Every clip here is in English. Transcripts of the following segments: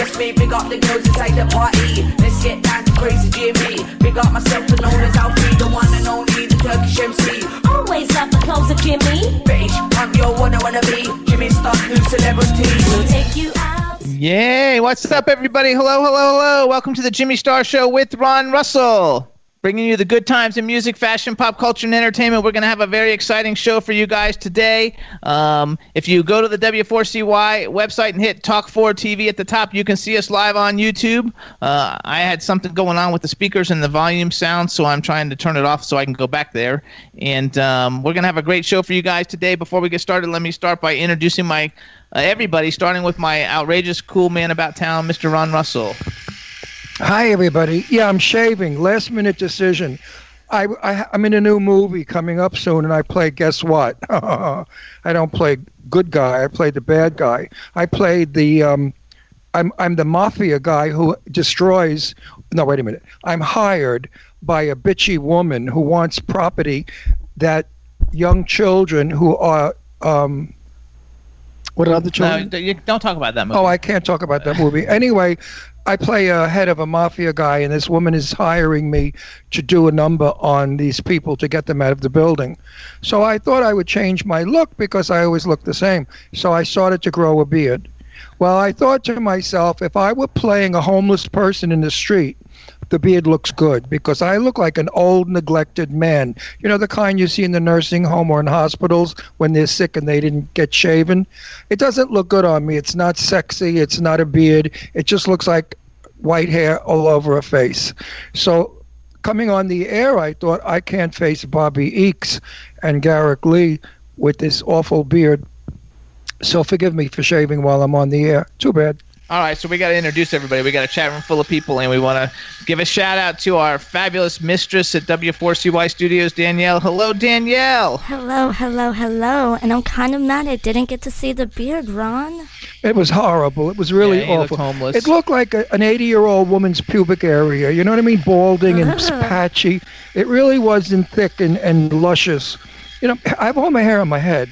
Trust me. Big up the girls inside the party. Let's get down to crazy Jimmy. Big up myself, and known as Alfie, the one and only, the Turkish MC. Always love the clothes of Jimmy. Bitch, I'm your one I wanna be. Jimmy Star, new celebrity. We'll take you out. Yay! What's up, everybody? Hello, hello, hello. Welcome to the Jimmy Star Show with Ron Russell. Bringing you the good times in music, fashion, pop culture, and entertainment. We're going to have a very exciting show for you guys today. Um, if you go to the W4CY website and hit Talk 4 TV at the top, you can see us live on YouTube. Uh, I had something going on with the speakers and the volume sound, so I'm trying to turn it off so I can go back there. And um, we're going to have a great show for you guys today. Before we get started, let me start by introducing my uh, everybody, starting with my outrageous cool man about town, Mr. Ron Russell. Hi, everybody. Yeah, I'm shaving. Last minute decision. I, I I'm in a new movie coming up soon, and I play. Guess what? I don't play good guy. I play the bad guy. I played the. Um, I'm I'm the mafia guy who destroys. No, wait a minute. I'm hired by a bitchy woman who wants property that young children who are. Um, what other No, children? you don't talk about that movie. Oh, I can't talk about that movie. Anyway, I play a head of a mafia guy, and this woman is hiring me to do a number on these people to get them out of the building. So I thought I would change my look because I always look the same. So I started to grow a beard. Well, I thought to myself, if I were playing a homeless person in the street, the beard looks good because I look like an old, neglected man. You know, the kind you see in the nursing home or in hospitals when they're sick and they didn't get shaven. It doesn't look good on me. It's not sexy. It's not a beard. It just looks like white hair all over a face. So, coming on the air, I thought I can't face Bobbie Eakes and Garyk Lee with this awful beard. So, forgive me for shaving while I'm on the air. Too bad. All right, so we got to introduce everybody. We got a chat room full of people, and we want to give a shout out to our fabulous mistress at W4CY Studios, Danielle. Hello, Danielle. Hello, hello, hello. And I'm kind of mad I didn't get to see the beard, Ron. It was horrible. It was really Yeah, he looked awful. homeless. It looked like a, an 80 year old woman's pubic area. You know what I mean? Balding and Ugh. patchy. It really wasn't thick and, and luscious. You know, I have all my hair on my head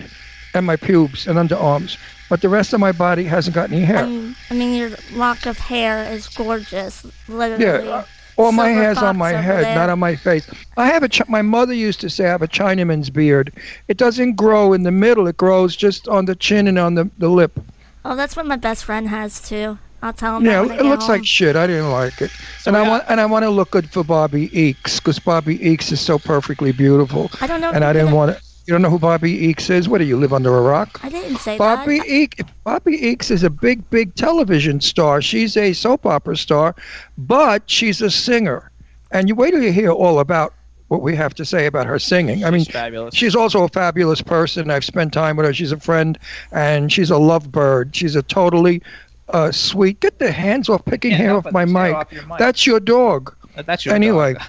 and my pubes and underarms, but the rest of my body hasn't got any hair. Um, I mean, your lock of hair is gorgeous. Literally. yeah. uh, All my hair's on my head, there. not on my face. I have a. Ch- my mother used to say I have a Chinaman's beard. It doesn't grow in the middle. It grows just on the chin and on the, the lip. Oh, that's what my best friend has too. I'll tell him. Yeah, it looks home. like shit. I didn't like it, and I want and I want to look good for Bobbie Eakes because Bobbie Eakes is so perfectly beautiful, I don't know. and I didn't want to. You don't know who Bobbie Eakes is? What do you live under a rock? I didn't say Bobbie that. Eakes. Bobbie Eakes is a big, big television star. She's a soap opera star, but she's a singer, and you wait till you hear all about what we have to say about her singing. I mean, fabulous. She's also a fabulous person. I've spent time with her. She's a friend, and she's a lovebird. She's a totally uh, sweet. Get the hands off picking Yeah, hair off but my hair mic. off mic. That's your dog. That's your Anyway. dog.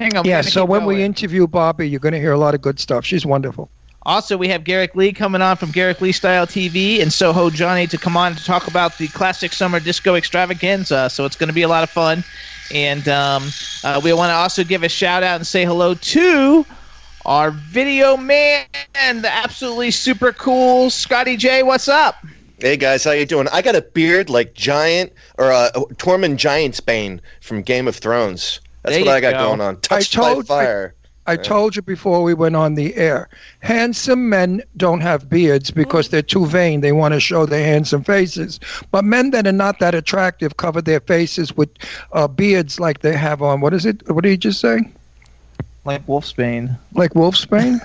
Hang on. Yeah. So keep when we interview Bobbie, you're going to hear a lot of good stuff. She's wonderful. Also, we have Garyk Lee coming on from Garyk Lee Style TV and Soho Johnny to come on to talk about the classic summer disco extravaganza. So it's going to be a lot of fun. And um, uh, we want to also give a shout out and say hello to our video man, the absolutely super cool Scotty J. What's up? Hey guys, how you doing? I got a beard like Giant or uh, Tormund Giantsbane from Game of Thrones. That's There what I got go. going on. Touched by told- fire. I told you before we went on the air. Handsome men don't have beards because they're too vain. They want to show their handsome faces. But men that are not that attractive cover their faces with uh, beards like they have on. What is it? What did you just say? Like Wolfsbane. Like wolfsbane?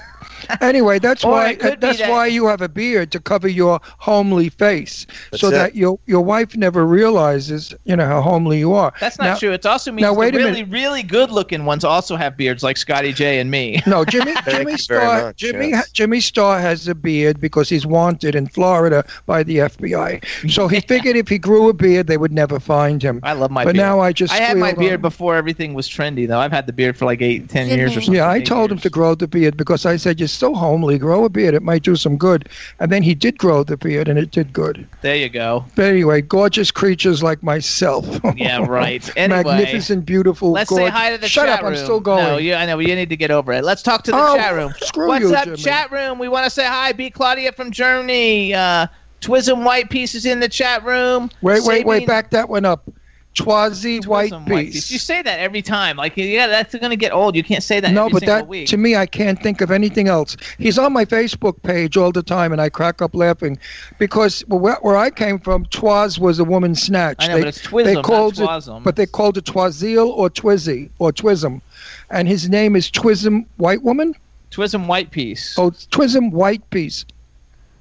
anyway, that's why it that's that- why you have a beard to cover your homely face, That's so it. that your your wife never realizes you know how homely you are. That's not Now- true. It also means now, the wait a really, minute. really good-looking ones also have beards, like Scotty J and me. No, Jimmy Thank Jimmy you Star much, Jimmy yes. Jimmy Star has a beard because he's wanted in Florida by the FBI. So he figured if he grew a beard, they would never find him. I love my But beard. now I just I had my beard on- before everything was trendy, though. I've had the beard for like eight, ten Jimmy. years or something. Yeah, I eight told him to grow the beard because I said you're so homely. Grow a beard; it might do some good. And then he did grow the beard, and it did good. There you go. But anyway, gorgeous creatures like myself. Yeah, right. Anyway, Magnificent, beautiful. Let's say hi to the Shut chat up! room. I'm still going. No, yeah, I know. You need to get over it. Let's talk to the Oh, chat room. screw What's you, up, Jimmy. chat room? We want to say hi. B. Claudia from Germany. Uh, Twism White pieces in the chat room. wait, wait, wait! Back that one up. Twazi White Piece. You say that every time. Like, yeah, that's going to get old. You can't say that No, but that week. to me, I can't think of anything else. He's on my Facebook page all the time, and I crack up laughing because where, where I came from, Twaz was a woman snatch. I know, they, but it's Twism, they not called it, Twasm. but they called it Twazil or Twizzy or Twism, and his name is Twism White Woman. Twism White Piece. Oh, Twism White Piece.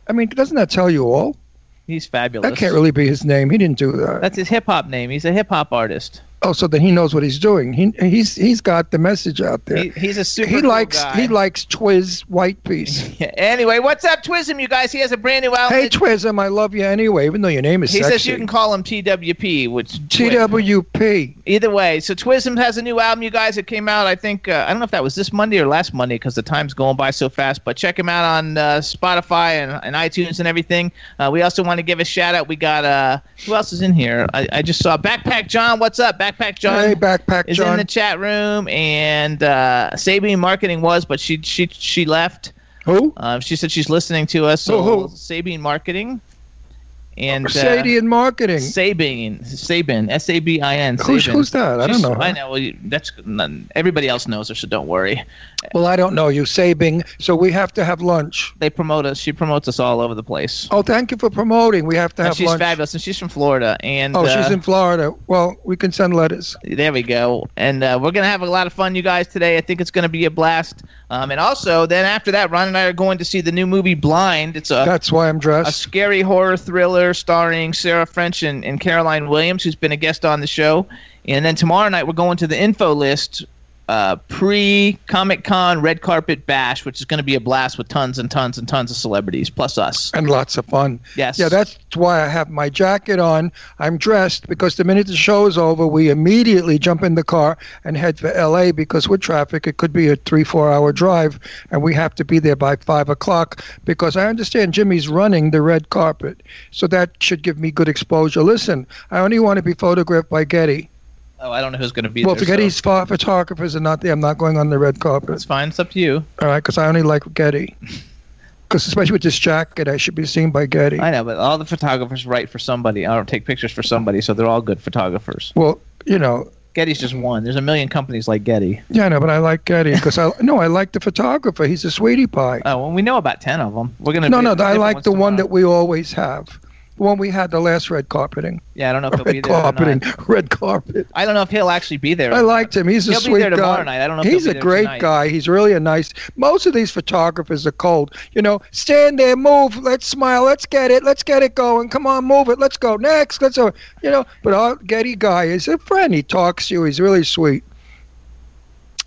I mean, doesn't that tell you all? He's fabulous. That can't really be his name. He didn't do that. That's his hip hop name. He's a hip hop artist. Oh, so then he knows what he's doing. He he's he's got the message out there. He, he's a super. he cool likes guy. he likes Twiz White Piece. Yeah, Anyway, what's up, Twism? You guys, he has a brand new album. Hey Twism, I love you anyway, even though your name is he sexy. says you can call him TWP, which TWP. Either way, so Twism has a new album, you guys. It came out, I think, uh, I don't know if that was this Monday or last Monday because the time's going by so fast. But check him out on uh, Spotify and, and iTunes and everything. Uh, we also want to give a shout out. We got uh, who else is in here? I, I just saw Backpack John. What's up, Backpack John? Hey, Backpack is John. in the chat room, and uh, Sabine Marketing was, but she she she left. Who? Um, she said she's listening to us. So Who, who? Sabine Marketing. And uh, Sadie in marketing. Sabine, Sabin, S A B I N. Who's- who's that? I don't She's- know. I know. Well, you- that's everybody else knows her, so don't worry. Well, I don't know you, Sabing. So we have to have lunch. They promote us. She promotes us all over the place. Oh, thank you for promoting. We have to And have she's lunch. fabulous, and she's from Florida. And Oh, uh, she's in Florida. Well, we can send letters. There we go. And uh, we're going to have a lot of fun, you guys, today. I think it's going to be a blast. Um, and also, then after that, Ron and I are going to see the new movie Blind. It's a, That's why I'm dressed. a scary horror thriller starring Sarah French and, and Caroline Williams, who's been a guest on the show. And then tomorrow night, we're going to the info list uh, pre Comic Con red carpet bash, which is going to be a blast with tons and tons and tons of celebrities, plus us. and lots of fun. Yes. Yeah, that's why I have my jacket on. I'm dressed because the minute the show is over, we immediately jump in the car and head for LA because with traffic, it could be a three, four hour drive, and we have to be there by five o'clock because I understand Jimmy's running the red carpet. So that should give me good exposure. Listen, I only want to be photographed by Getty. Oh, I don't know who's going to be Well, there. if so Getty's photographers are not there, I'm not going on the red carpet. It's fine. It's up to you. All right, because I only like Getty. Because especially with this jacket, I should be seen by Getty. I know, but all the photographers write for somebody. I don't take pictures for somebody, so they're all good photographers. Well, you know, Getty's just one. There's a million companies like Getty. Yeah, no, but I like Getty because I no, I like the photographer. He's a sweetie pie. Oh, well, we know about ten of them. We're gonna. No, no, I like the one tomorrow. that we always have. The one we had the last red carpeting. Yeah, I don't know if he'll be Red there. or carpeting. Red carpet. I don't know if he'll actually be there. I liked him. He's a He'll be sweet there tomorrow guy. night. I don't know if He's he'll a there great tonight. guy. He's really a nice. Most of these photographers are cold. You know, stand there, move, let's smile, let's get it, let's get it going. Come on, move it, let's go next. Let's go. You know, but our Getty guy is a friend. He talks to you. He's really sweet.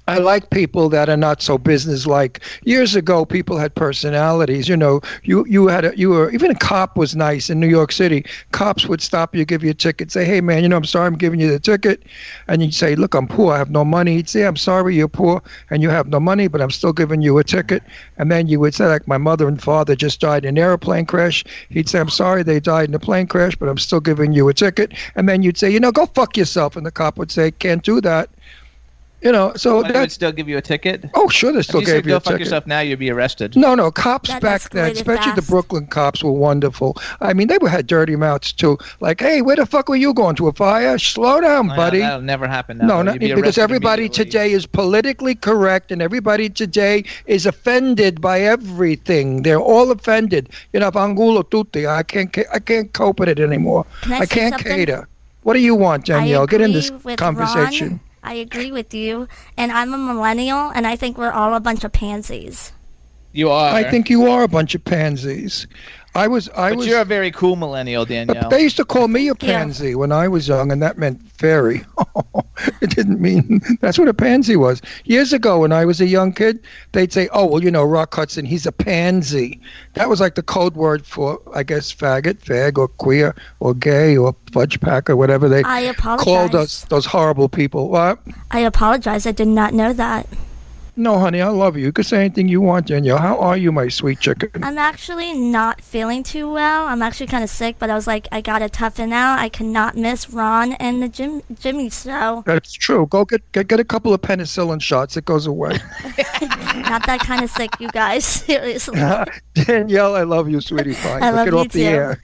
I like people that are not so businesslike. Years ago, people had personalities. You know, you you had a, you were even a cop was nice in New York City. Cops would stop you, give you a ticket, say, "Hey man, you know, I'm sorry, I'm giving you the ticket," and you'd say, "Look, I'm poor, I have no money." He'd say, "I'm sorry, you're poor and you have no money, but I'm still giving you a ticket." And then you would say, like, my mother and father just died in an airplane crash. He'd say, "I'm sorry, they died in a plane crash, but I'm still giving you a ticket." And then you'd say, "You know, go fuck yourself," and the cop would say, "Can't do that." You know, so Well, they would still give you a ticket. oh sure, they If still you gave said you go a fuck ticket. yourself now, you'd be arrested. No, no, cops That back then, escalated especially the. Brooklyn cops, were wonderful. I mean, they were had dirty mouths too. Like, hey, where the fuck were you going to a fire? Slow down, oh, No, buddy. That'll never happen. Now, No, though. be because everybody today is politically correct, and everybody today is offended by everything. They're all offended. You know, angulo tutti. I can't, I can't cope with it anymore. Can I say can't something? cater. What do you want, Danielle? Get in this conversation. Ron. I agree with you, and I'm a millennial, and I think we're all a bunch of pansies. You are. I think you are a bunch of pansies. I was, I But was. you're a very cool millennial, Danielle. They used to call me a Yeah. pansy when I was young, and that meant fairy. it didn't mean that's what a pansy was. Years ago, when I was a young kid, they'd say, "Oh, well, you know, Rock Hudson, he's a pansy." That was like the code word for, I guess, faggot, fag, or queer, or gay, or fudge pack, or whatever they I apologize. called us. Those horrible people. What? I apologize. I did not know that. No, honey, I love you. You can say anything you want, Danielle. How are you, my sweet chicken? I'm actually not feeling too well. I'm actually kind of sick, but I was like, I gotta toughen out. I cannot miss Ron and the Jim Jimmy show. That's true. Go get, get get a couple of penicillin shots. It goes away. Not that kind of sick, you guys. Seriously. Danielle, I love you, sweetie pie. I love get you off the too. air.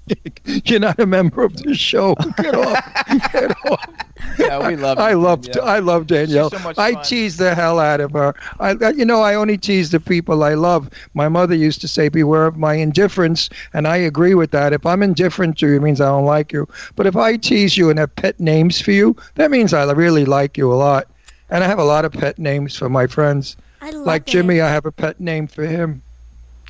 You're not a member of the show. Get off. Get off. Yeah, we love. I love Danielle. I love Danielle. so much I tease the hell out of her. I I- you know I only tease the people I love. My mother used to say, "Beware of my indifference," and I agree with that. If I'm indifferent to you, it means I don't like you. But if I tease you and have pet names for you, that means I really like you a lot. And I have a lot of pet names for my friends. I love Like it. Jimmy, I have a pet name for him.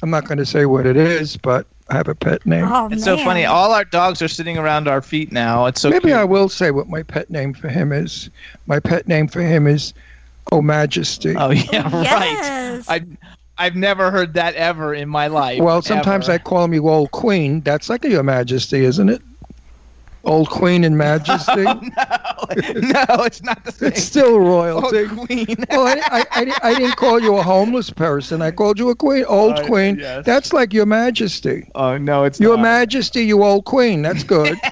I'm not going to say what it is, but I have a pet name. Oh, It's so funny. All our dogs are sitting around our feet now. It's so Maybe cute. I will say what my pet name for him is. My pet name for him is Oh Majesty. Oh yeah, right. Yes. I I've never heard that ever in my life. well, sometimes I call him you Old Queen. That's like a Your Majesty, isn't it? Old Queen and Majesty. Oh, no, no, it's not the same. it's still Oh, royalty. queen. Oh, I, I, I, I didn't call you a homeless person. I called you a queen, old Oh, queen. yes. That's like Your Majesty. oh no, it's Your not. Majesty, you old queen. That's good.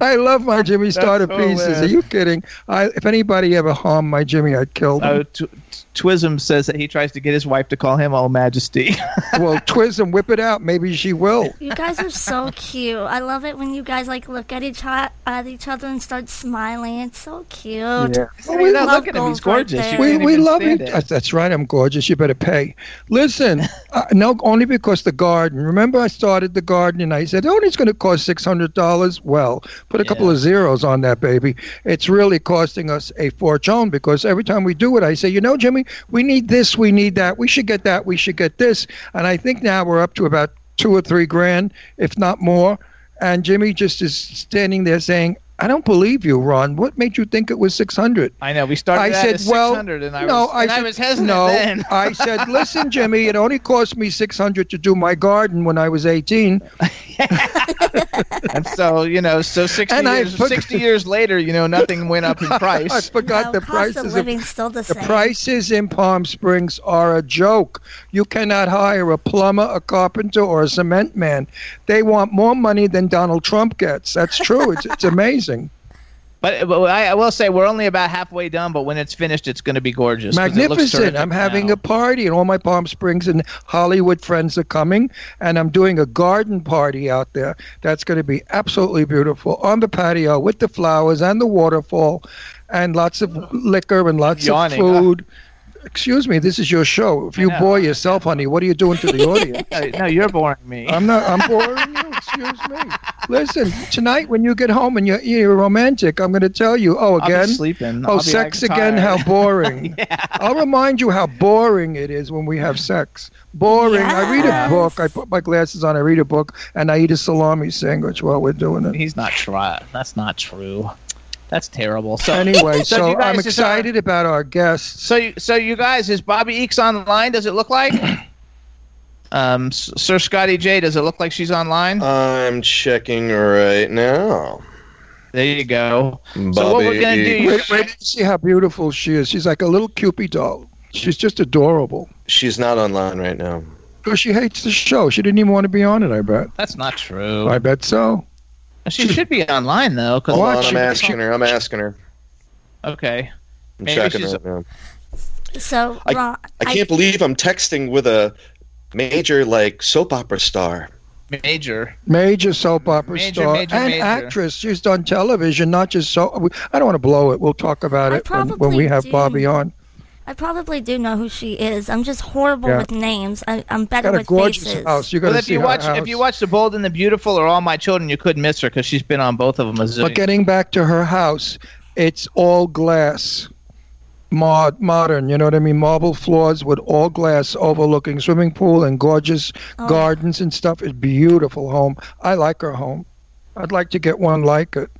I love my Jimmy Starter so pieces. Are you kidding? I, if anybody ever harmed my Jimmy, I'd kill them. Oh, Tw- Twism says that he tries to get his wife to call him "All Majesty." well, twist and whip it out. Maybe she will. You guys are so cute. I love it when you guys like look at each o- at each other and start smiling. It's so cute. Yeah. Oh, we love look at him. He's goals right gorgeous. You We, we love stand it. That's, that's right. I'm gorgeous. You better pay. Listen, uh, no, only because the garden. Remember, I started the garden and I said, oh, it's going to cost six hundred dollars. Well, put a couple of zeros on that, baby. It's really costing us a fortune because every time we do it, I say, you know, Jimmy, we need this, we need that, we should get that, we should get this, and I think now we're up to about two or three grand, if not more. And Jimmy just is standing there saying. I don't believe you, Ron. What made you think it was 600? I know. We started I out said, at well, 600, and I no, was, I and I said, was hesitant no. then. I said, listen, Jimmy, it only cost me 600 to do my garden when I was 18. and so you know, so 60 And years, put- 60 years later, you know, nothing went up in price. I forgot No, the prices. of of- living still the, the same. prices in Palm Springs are a joke. You cannot hire a plumber, a carpenter, or a cement man. They want more money than Donald Trump gets. That's true. It's, it's amazing. But, but I, I will say we're only about halfway done. But when it's finished, it's going to be gorgeous. Magnificent. I'm having now. a party, and all my Palm Springs and Hollywood friends are coming, and I'm doing a garden party out there. That's going to be absolutely beautiful on the patio with the flowers and the waterfall, and lots of liquor and lots Yawning, of huh? food. Excuse me, this is your show. If you bore yourself, honey, what are you doing to the audience? No, no, you're boring me. I'm not. I'm boring you. Excuse me. Listen, tonight when you get home and you're, you're romantic, I'm going to tell you. Oh, again. sleeping. Oh, I'll be, sex like, again? How tired. boring. I'll remind you how boring it is when we have sex. Boring. I read a book. I put my glasses on. I read a book, and I eat a salami sandwich while we're doing it. He's not try. That's not true. That's terrible. So Anyway, So so I'm excited about our guests. So, you, so you guys, is Bobbie Eakes online? Does it look like? Um, Sir Scotty J, does it look like she's online? I'm checking right now. there you go. Bobbie so what we're gonna do? Wait, wait to see how beautiful she is. She's like a little Cupid doll. She's just adorable. She's not online right now. Because she hates the show. She didn't even want to be on it, I bet. That's not true. I bet so. She should be online though. Cause Hold on, I'm asking her. I'm asking her. Okay. I'm Maybe checking she's- right now. So I- Ron, I can't believe I'm texting with a major like soap opera star. Major. Major soap mm-hmm. opera Major, star major, and major. actress. She's done television, not just so. I don't want to blow it. We'll talk about I it when, when we have do. Bobbie on. I probably do know who she is. I'm just horrible Yeah. with names. I, I'm better Got a with gorgeous faces. house. You got Well, to if see you watch house. if you watch The Bold and the Beautiful or All My Children, you couldn't miss her because she's been on both of them. A zillion. But getting back to her house, it's all glass, mod modern. You know what I mean? Marble floors with all glass, overlooking swimming pool and gorgeous Oh. gardens and stuff. It's beautiful home. I like her home. I'd like to get one like it.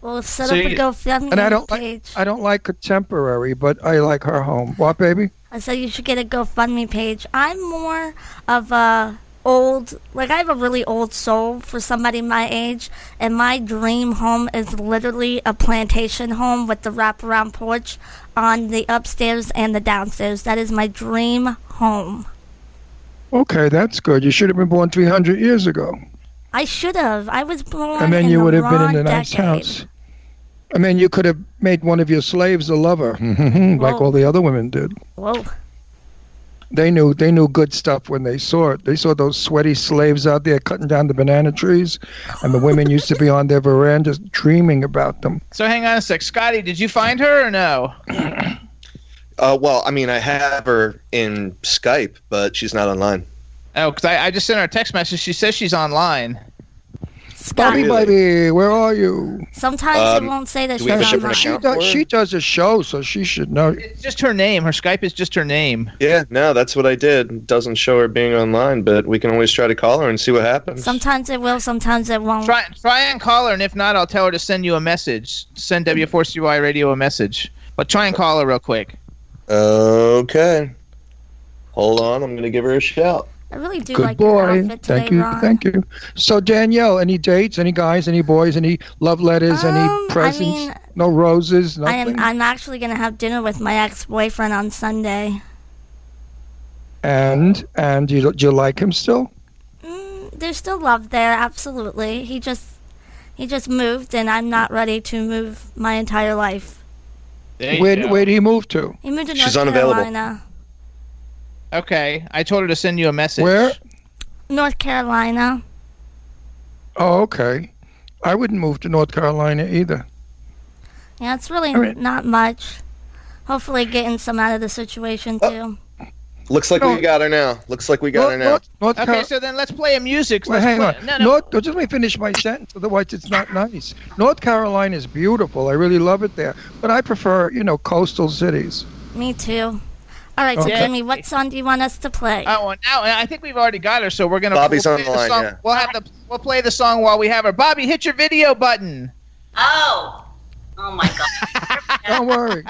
Well, set So up a you- GoFundMe And I don't like. I don't like contemporary, but I like her home. What, baby? I said you should get a GoFundMe page. I'm more of a old, like I have a really old soul for somebody my age, and my dream home is literally a plantation home with the wraparound porch on the upstairs and the downstairs. That is my dream home. Okay, that's good. You should have been born 300 years ago, I should have. I was born and then in you the would have been in a nice house. I mean, you could have made one of your slaves a lover, like Whoa. all the other women did. Whoa. They knew they knew good stuff when they saw it. They saw those sweaty slaves out there cutting down the banana trees, and the women used to be on their verandas dreaming about them. So hang on a sec, Scotty. Did you find her or no? Uh, well, I mean, I have her in Skype, but she's not online. Oh, because I, I just sent her a text message. She says she's online. Bobbie, Scott, baby, where are you? sometimes Um, it won't say that she's we have a online. She does, she does a show, so she should know. It's just her name. Her Skype is just her name. Yeah, no, that's what I did. It doesn't show her being online, but we can always try to call her and see what happens. Sometimes it will, sometimes it won't. Try try and call her, and if not, I'll tell her to send you a message. Send W4CY Radio a message. But try and call her real quick. Okay. Hold on, I'm gonna give her a shout. I really do Good like your boy. outfit today, Thank you. Ron. Thank you. So Danielle, any dates? Any guys? Any boys? Any love letters? Um, any I presents? mean, no roses. I am. I'm actually gonna have dinner with my ex-boyfriend on Sunday. and and do you, do you like him still? Mm, there's still love there, absolutely. He just, he just moved, and I'm not ready to move my entire life. Where where did he move to? He moved to She's North unavailable. Carolina. Okay, I told her to send you a message. Where? North Carolina. Oh, okay. I wouldn't move to North Carolina either. Yeah, it's really All right. not much. Hopefully, getting some out of the situation Oh. too. Looks like No. we got her now. Looks like we got her now. North, North Okay, Carolina. so then let's play a music. Well, Let's hang play- on. No, no. North, just let me finish my sentence, otherwise it's not nice. North Carolina is beautiful. I really love it there. But I prefer, you know, coastal cities. Me too. All right, so Okay. Jimmy, what song do you want us to play? Oh, well, now I think we've already got her, so we're gonna. Bobbie's we'll on play the line, song. yeah. We'll have the. We'll play the song while we have her. Bobbie, hit your video button. Oh. Oh my god. Don't worry.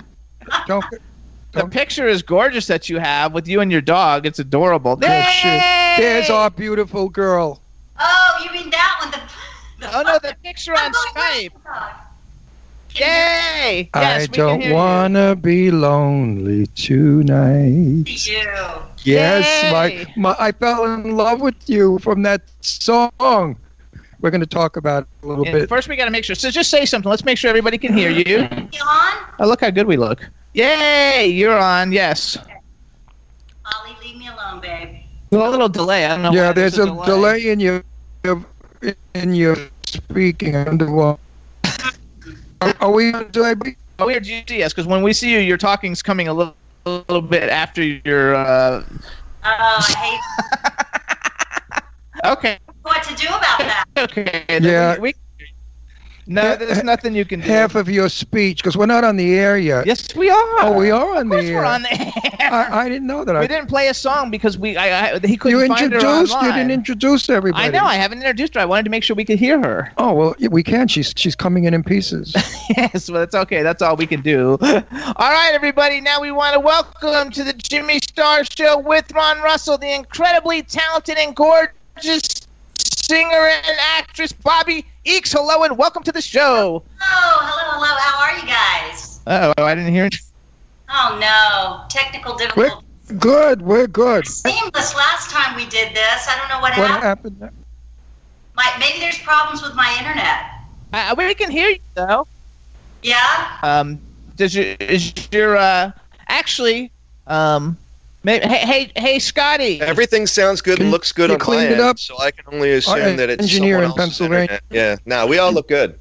Don't. The Don't- picture is gorgeous that you have with you and your dog. It's adorable. Yes, Yay! There's our beautiful girl. Oh, you mean that one? The, the Oh no, the picture on Skype. Yay! Yes, I we can don't wanna be lonely tonight. You. Yes, my, my I fell in love with you from that song. We're going to talk about it a little Yeah, bit. First, we got to make sure. So just say something. Let's make sure everybody can hear you. You on? Oh, look how good we look. Yay! You're on. Yes. Ollie, leave me alone, babe. Well, a little delay. I don't know. yeah, why there's there's a delay in your in your speaking. I wonder why. Are, are we on delay? Oh, we're GTS because when we see you, your talking's coming a little, a little bit after your. Uh... Oh, I hate Okay. what to do about that. Okay. Yeah. We, we- no, there's nothing you can do. Half of your speech, because we're not on the air yet. Yes, we are. Oh, we are on Of course the we're on the air. I, I didn't know that. we I, didn't play a song because we I, I he couldn't you find her introduced. You didn't introduce everybody. I know. I haven't introduced her. I wanted to make sure we could hear her. Oh well, yeah, we can. She's she's coming in in pieces. yes, well, that's okay. That's all we can do. all right, everybody. Now we want to welcome to the Jimmy Star Show with Ron Russell, the incredibly talented and gorgeous singer and actress Bobbie Eakes. Hello and welcome to the show. Oh, hello, hello. How are you guys? Oh, I didn't hear. Oh no, technical We're difficulties. good. We're good. Seamless. Last time we did this, I don't know what, What happened. happened? My, maybe there's problems with my internet. Uh, we can hear you though. Yeah? Um, does your is your uh actually um, may, hey hey hey Scotty? Everything sounds good and looks good you on my it end, up? so I can only assume that it's engineer someone in else's Pennsylvania. internet. Yeah, no, we all look good.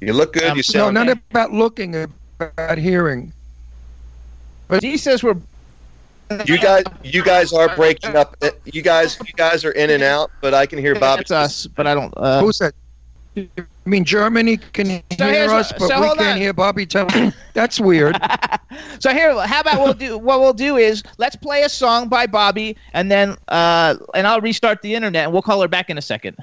You look good. Um, you sound No, sound not good. about looking, about hearing. But he says we're. You guys, you guys are breaking up. You guys, you guys are in and out, but I can hear Bobbie. That's us, but I don't. Uh, Who's that? I mean, Germany can hear us, but so we can't on. hear Bobbie tell. That's weird. So here, how about we'll do what we'll do is let's play a song by Bobbie, and then uh, and I'll restart the internet, and we'll call her back in a second.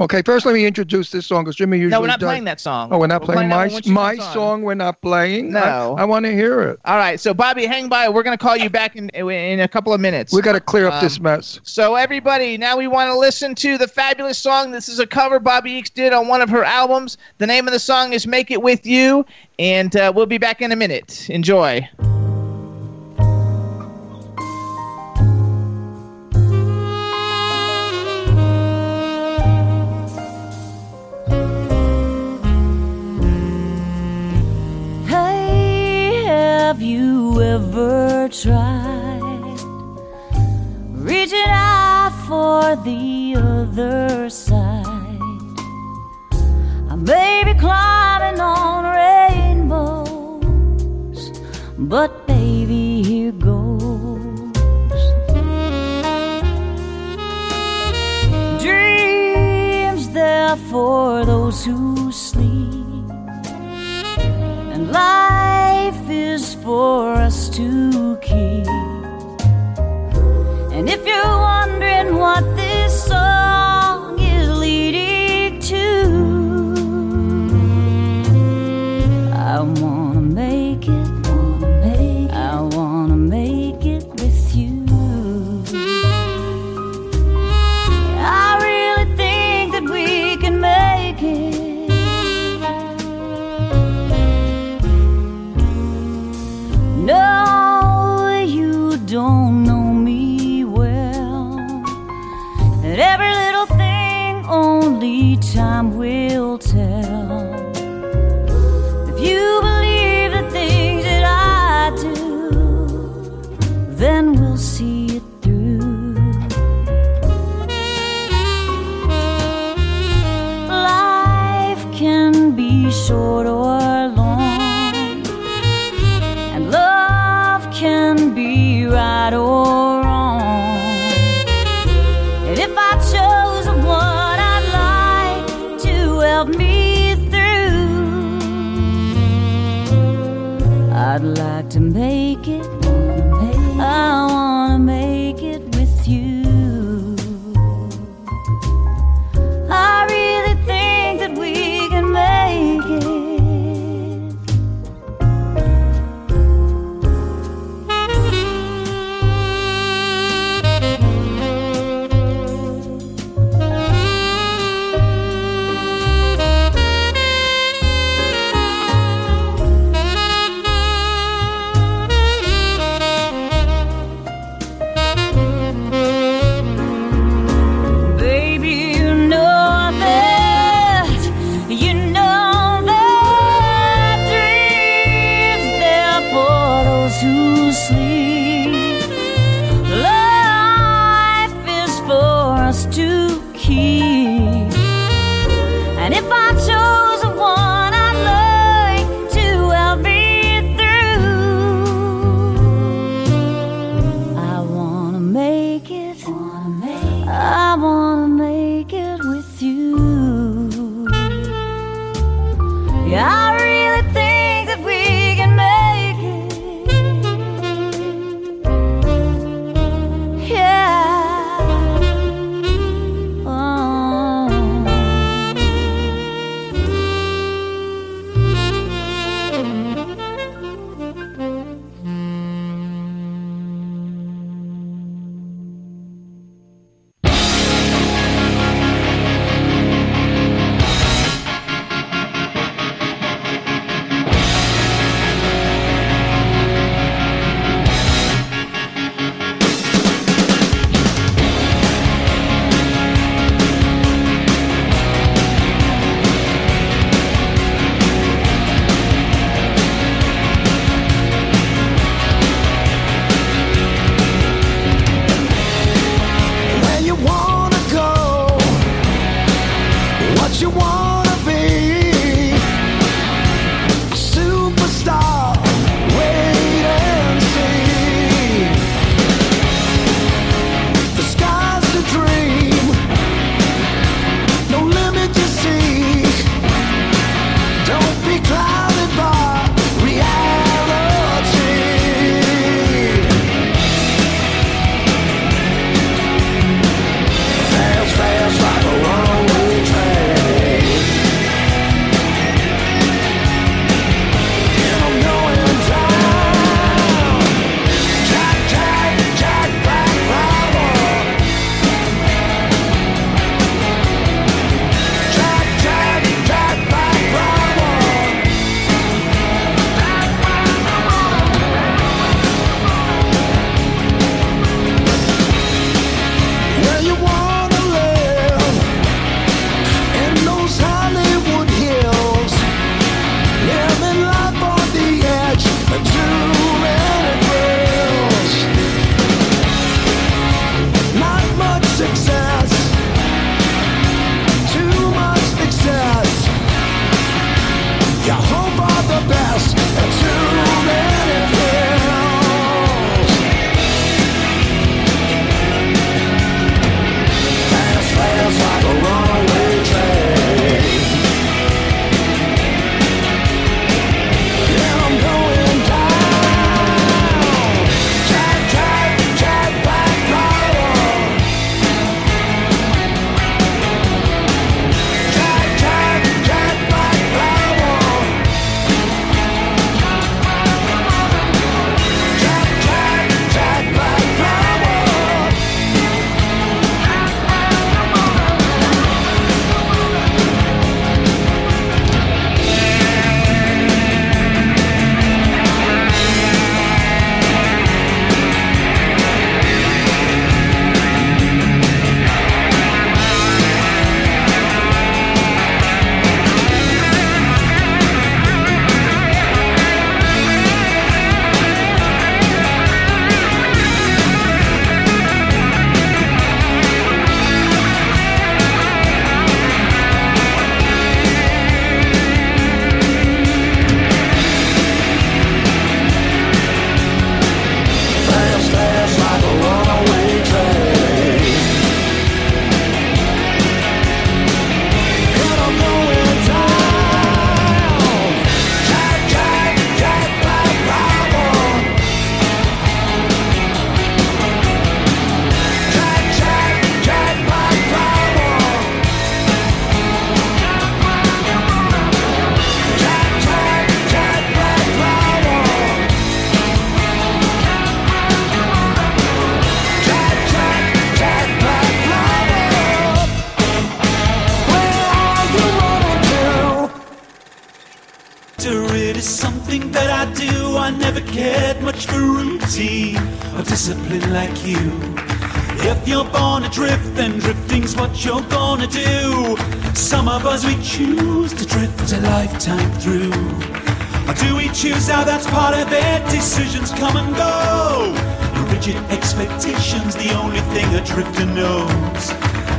Okay, first let me introduce this song because Jimmy usually No, we're not does. playing that song. Oh, we're not playing, that my one when she my song. We're not playing. No. I, want to hear it. All right, so Bobbie, hang by. We're gonna call you back in in a couple of minutes. We got to clear up this Um, mess. So everybody, now we want to listen to the fabulous song. This is a cover Bobbie Eakes did on one of her albums. The name of the song is "Make It With You," and uh, we'll be back in a minute. Enjoy. Ever tried reaching out for the other side? I may be climbing on rainbows, but baby, here goes. Dreams there for those who sleep life is for us to keep. And if you're wondering what this song choose to drift a lifetime through. Or do we choose how that's part of it? Decisions come and go. And rigid expectations, the only thing a drifter knows.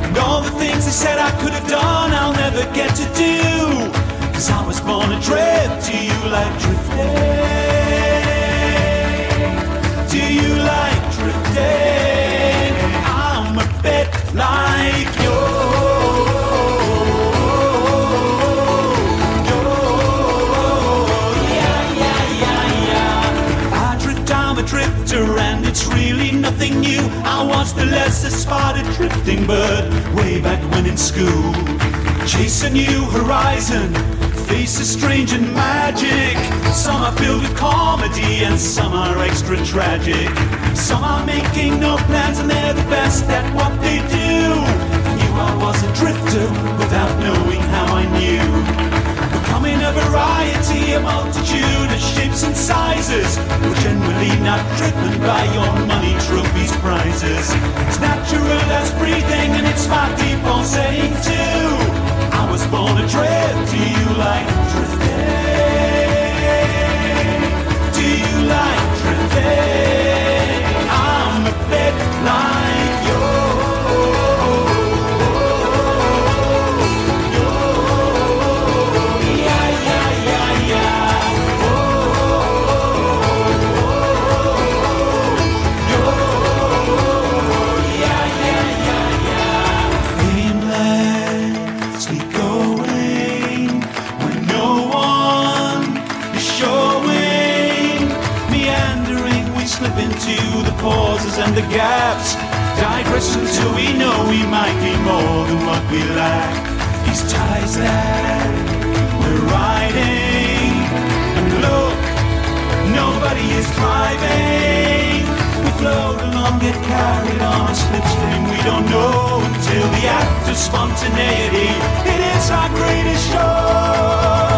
And all the things they said I could have done, I'll never get to do. Cause I was born adrift. Do you like drifting? Do you like drifting? I'm a bit like you. Was the lesser spotted drifting bird way back when in school. Chase a new horizon, face faces strange and magic. Some are filled with comedy and some are extra tragic. Some are making no plans and they're the best at what they do. I knew I was a drifter without knowing how I knew. Becoming a variety, a multitude of shapes and sizes. We're generally not driven by your money, trophies, prizes. It's natural as breathing, and it's my default setting too. I was born adrift. Do you like drifting? Do you like drifting? I'm a bit like and the gaps. Digress until we know we might be more than what we lack. These ties that we're riding. And look, nobody is driving. We float along, get carried on a slipstream. We don't know until the act of spontaneity. It is our greatest Do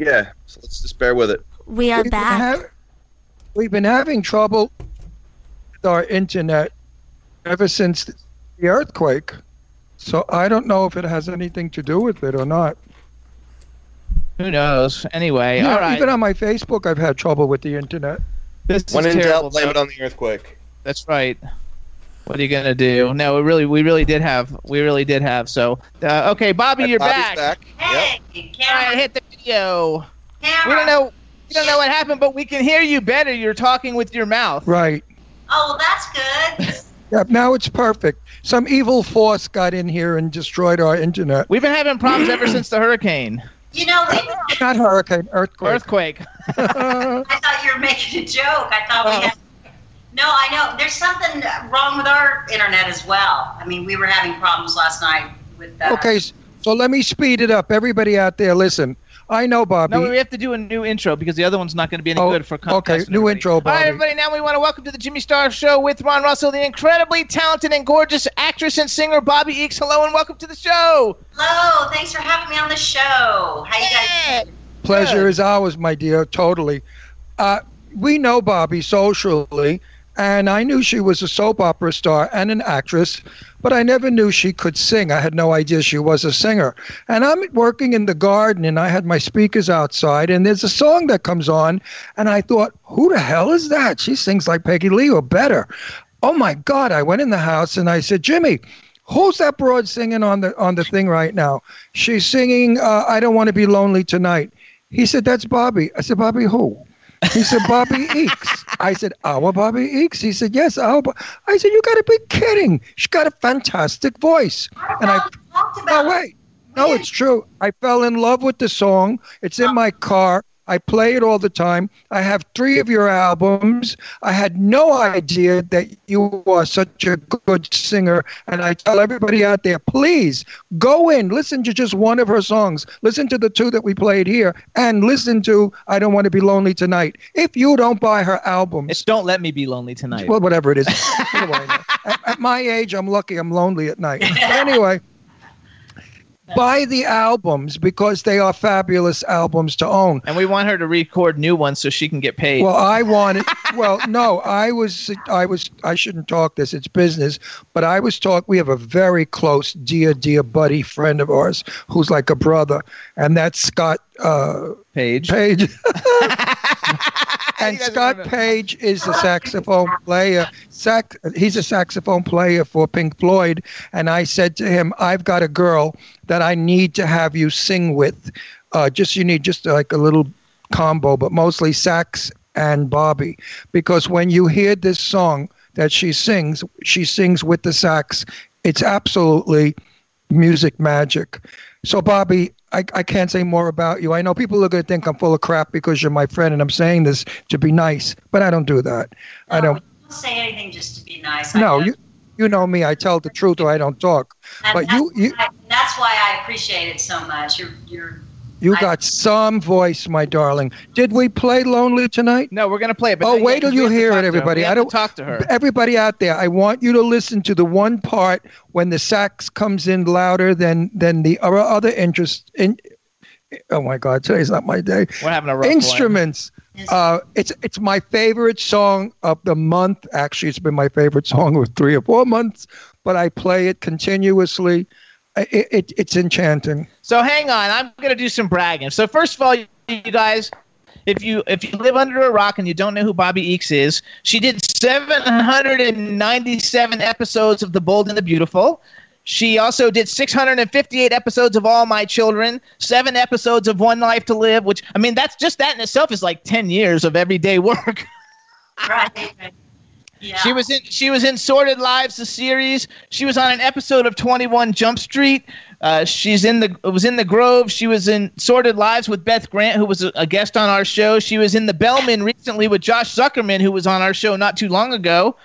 yeah. So let's just bear with it. We are We've been back. we've been having trouble with our internet ever since the earthquake. So I don't know if it has anything to do with it or not. Who knows? Anyway, Yeah, all right. Even on my Facebook, I've had trouble with the internet. This When is in terrible. doubt, blame it on the earthquake. That's right. What are you gonna do? No, we really, we really did have, we really did have. So, uh, okay, Bobbie, you're Bobbie's back. back. Hey, All right, camera, hit the video. camera. We don't know, we don't know what happened, but we can hear you better. You're talking with your mouth. Right. Oh, well, that's good. Yeah, now it's perfect. Some evil force got in here and destroyed our internet. We've been having problems ever since the hurricane, You know, we, Not hurricane, earthquake. earthquake. I thought you were making a joke. I thought we Oh. had. No, I know. There's something wrong with our internet as well. I mean, we were having problems last night with that. okay, so let me speed it up. Everybody out there, listen. I know, Bobbie. No, we have to do a new intro because the other one's not going to be any Oh, good for Comcast. okay, new everybody. intro, All right, Bobbie. everybody. Now we want to welcome to the Jimmy Star Show with Ron Russell, the incredibly talented and gorgeous actress and singer Bobbie Eakes. Hello and welcome to the show. Hello, thanks for having me on the show. How you guys? doing? Pleasure Good. is ours, my dear. Totally. Uh, we know Bobbie socially, and I knew she was a soap opera star and an actress, but I never knew she could sing. I had no idea she was a singer. And I'm working in the garden, and I had my speakers outside, and there's a song that comes on, and I thought, who the hell is that? She sings like Peggy Lee or better. Oh my God! I went in the house and I said, Jimmy. Who's that broad singing on the on the thing right now? She's singing uh, "I Don't Want to Be Lonely Tonight." He said, That's Bobbie. I said, Bobbie who? He said, Bobbie Eakes. I said, Our Bobbie Eakes? He said, Yes, our Bo-" I said, You got to be kidding. She's got a fantastic voice. And I, talked about no, wait. No, it's true. I fell in love with the song. It's in my car. I play it all the time. I have three of your albums. I had no idea that you are such a good singer. And I tell everybody out there, please go in, listen to just one of her songs. Listen to the two that we played here, and listen to I Don't Want to Be Lonely Tonight. If you don't buy her albums, It's "Don't Let Me Be Lonely Tonight." well, whatever it is. What do I know? at, at my age, I'm lucky I'm lonely at night. But anyway, buy the albums because they are fabulous albums to own. and we want her to record new ones so she can get paid. Well, I wanted. Well, no, I was. I was. I shouldn't talk this. It's business. But I was talk. We have a very close, dear, dear buddy friend of ours who's like a brother, and that's Scott uh, Page. Page. And Scott Page is a saxophone player. Sax, he's a saxophone player for Pink Floyd. And I said to him, I've got a girl that I need to have you sing with. Uh, just you need just like a little combo, but mostly sax and Bobbie, because when you hear this song that she sings, she sings with the sax. It's absolutely music magic. So, Bobbie, I, I can't say more about you. I know people are going to think I'm full of crap because you're my friend and I'm saying this to be nice, but I don't do that. I don't. Don't say anything just to be nice. No, you you know me. I tell the truth or I don't talk. And But that's, you, you why- that's why I appreciate it so much. You're you're You got some voice, my darling. Did we play Lonely tonight? No, we're gonna play it. But oh, yeah, wait till you hear it, everybody. I don't talk to her. Everybody out there, I want you to listen to the one part when the sax comes in louder than than the other other interest. In, oh my God, today's not my day. We're having a rough one. Instruments. Uh, it's it's my favorite song of the month. Actually, it's been my favorite song for three or four months. But I play it continuously. I- It, it, it's enchanting. So hang on, I'm gonna do some bragging. So first of all, you you guys, if you if you live under a rock and you don't know who Bobbie Eakes is, she did 797 episodes of The Bold and the Beautiful. She also did 658 episodes of All My Children, seven episodes of One Life to Live, which I mean that's just that in itself is like 10 years of everyday work. Right. Yeah. She was in she was in Sordid Lives, the series. She was on an episode of Twenty One Jump Street. Uh, she's in the was in the Grove. She was in Sordid Lives with Beth Grant, who was a, a guest on our show. She was in the Bellman recently with Josh Zuckerman, who was on our show not too long ago.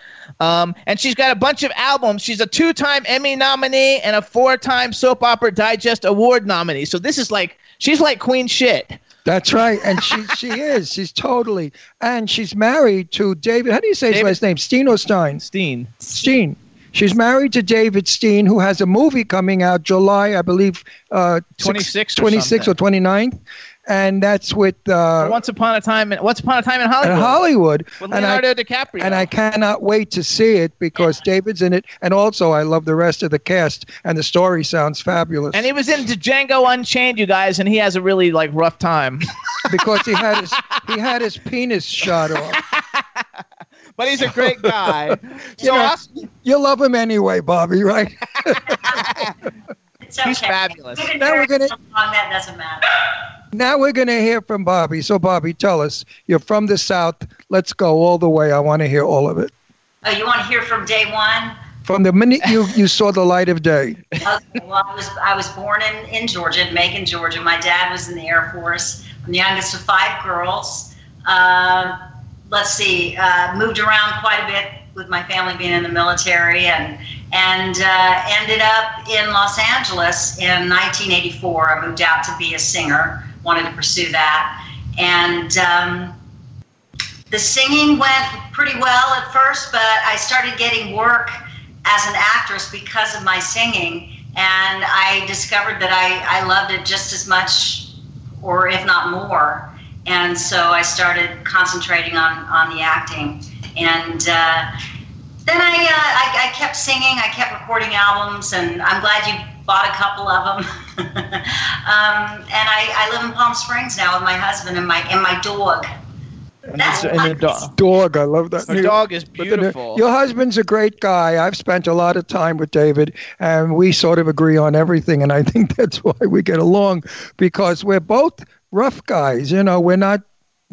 Um, and she's got a bunch of albums. She's a two-time Emmy nominee and a four-time Soap Opera Digest Award nominee. So this is like she's like queen shit. That's right, and she she is. She's totally, and she's married to David. How do you say his last name? Steen or Stein? Steen. Steen. She's married to David Steen, who has a movie coming out July, I believe, uh, 26th or 26th or 29th, and that's with uh, Once upon a time, in, Once upon a time in Hollywood. in Hollywood. With and I- Leonardo DiCaprio. and I cannot wait to see it because David's in it, and also I love the rest of the cast, and the story sounds fabulous. And he was in Django Unchained, you guys, and he has a really like rough time. because he had his he had his penis shot off. but he's a great guy. You, know, you love him anyway, Bobbie, right? It's okay. He's fabulous. We've Now we're gonna- so long, that doesn't matter. Now we're going to hear from Bobbie. So, Bobbie, tell us. You're from the South. Let's go all the way. I want to hear all of it. Oh, you want to hear from day one? From the minute you, you saw the light of day. Okay, well, I was I was born in, in Georgia, in Macon, Georgia. My dad was in the Air Force. I'm the youngest of five girls. Uh, let's see, uh, moved around quite a bit with my family being in the military, and and uh, ended up in Los Angeles in 1984. I moved out to be a singer, wanted to pursue that, and. Um, the singing went pretty well at first, but I started getting work as an actress because of my singing, and I discovered that I, I loved it just as much, or if not more. And so I started concentrating on, on the acting. And uh, then I, uh, I, I kept singing, I kept recording albums, and I'm glad you bought a couple of them. um, and I, I live in Palm Springs now with my husband and my, and my dog. That's and the dog. Dog, I love that. Her dog is But the- beautiful. your husband's a great guy. I've spent a lot of time with David, and we sort of agree on everything. And I think that's why we get along because we're both rough guys. You know, we're not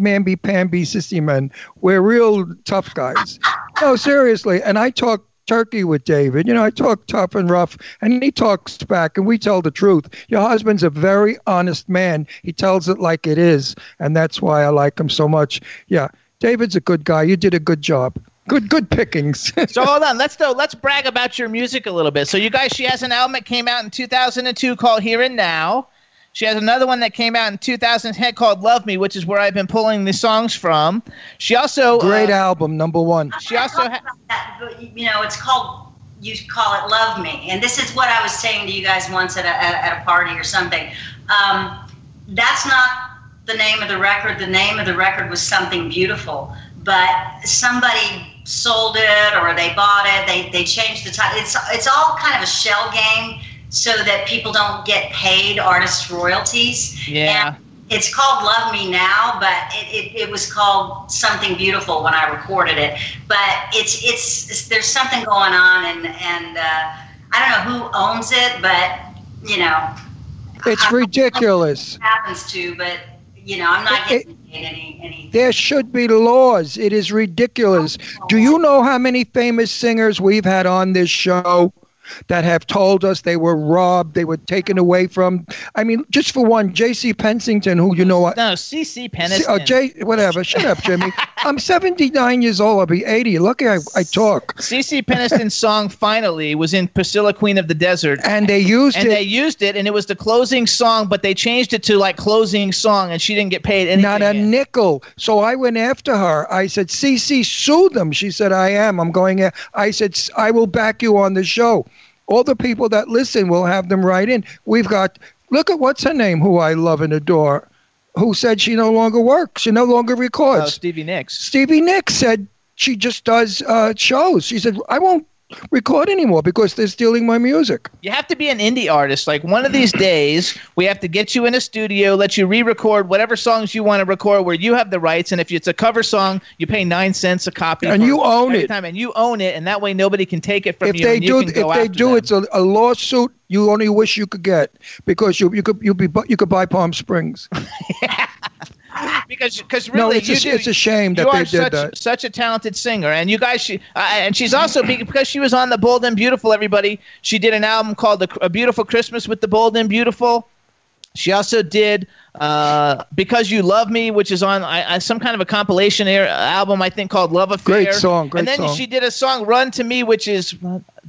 mamby pamby sissy men. We're real tough guys. no, seriously. And I talk turkey with David. You know, I talk tough and rough, and he talks back, and we tell the truth. Your husband's a very honest man. He tells it like it is, and that's why I like him so much. Yeah, David's a good guy. You did a good job. Good, good pickings. so hold on, let's though let's brag about your music a little bit. So you guys, she has an album that came out in 2002 called Here and Now. She has another one that came out in 2010 called Love Me, which is where I've been pulling the songs from. She also Great uh, album, number one. She also ha- that, but, you know, it's called you call it "Love Me," and this is what I was saying to you guys once at a, at, at a party or something. Um, that's not the name of the record. The name of the record was something beautiful, but somebody sold it or they bought it. They they changed the title. It's it's all kind of a shell game so that people don't get paid artist royalties. Yeah. And it's called Love Me Now, but it, it, it was called Something Beautiful when I recorded it. But it's, it's, it's there's something going on, and, and uh, I don't know who owns it, but, you know. It's I don't know ridiculous. what it happens to, but, you know, I'm not It- getting paid any, any. There should be laws. It is ridiculous. Do you know how many famous singers we've had on this show? That have told us they were robbed, they were taken away from. I mean, just for one, J.C. Pensington, who you know what? No, C.C. Peniston. Oh, J. Whatever. Shut up, Jimmy. I'm 79 years old. I'll be 80. Lucky I, I talk. C.C. Peniston's song "Finally" was in Priscilla, Queen of the Desert, and they used it. and it. they used it, and it was the closing song, but they changed it to like closing song, and she didn't get paid anything. Not a nickel. So I went after her. I said, "CC, sue them." She said, "I am. I'm going." a-" I said, "I will back you on the show." All the people that listen will have them write in. We've got. Look at what's her name, who I love and adore, who said she no longer works. She no longer records. Stevie Nicks. Stevie Nicks said she just does uh, shows. She said, "I won't record anymore because they're stealing my music." You have to be an indie artist. Like one of these days, we have to get you in a studio, let you re-record whatever songs you want to record, where you have the rights. And if it's a cover song, you pay nine cents a copy, And you own it. Time, and you own it, and that way nobody can take it from if you. they do, you if they do, them. it's a, a lawsuit you only wish you could get because you you could you be you could buy Palm Springs. because because No, really it's a- do- it's a shame that you they are did such, that. Such a talented singer, and you guys, she uh, and she's also because she was on the Bold and Beautiful. Everybody, she did an album called the, "A Beautiful Christmas with the Bold and Beautiful." She also did uh, "Because You Love Me," which is on I, I, some kind of a compilation air, album, I think, called "Love Affair." Great song, great and then song. she did a song "Run to Me," which is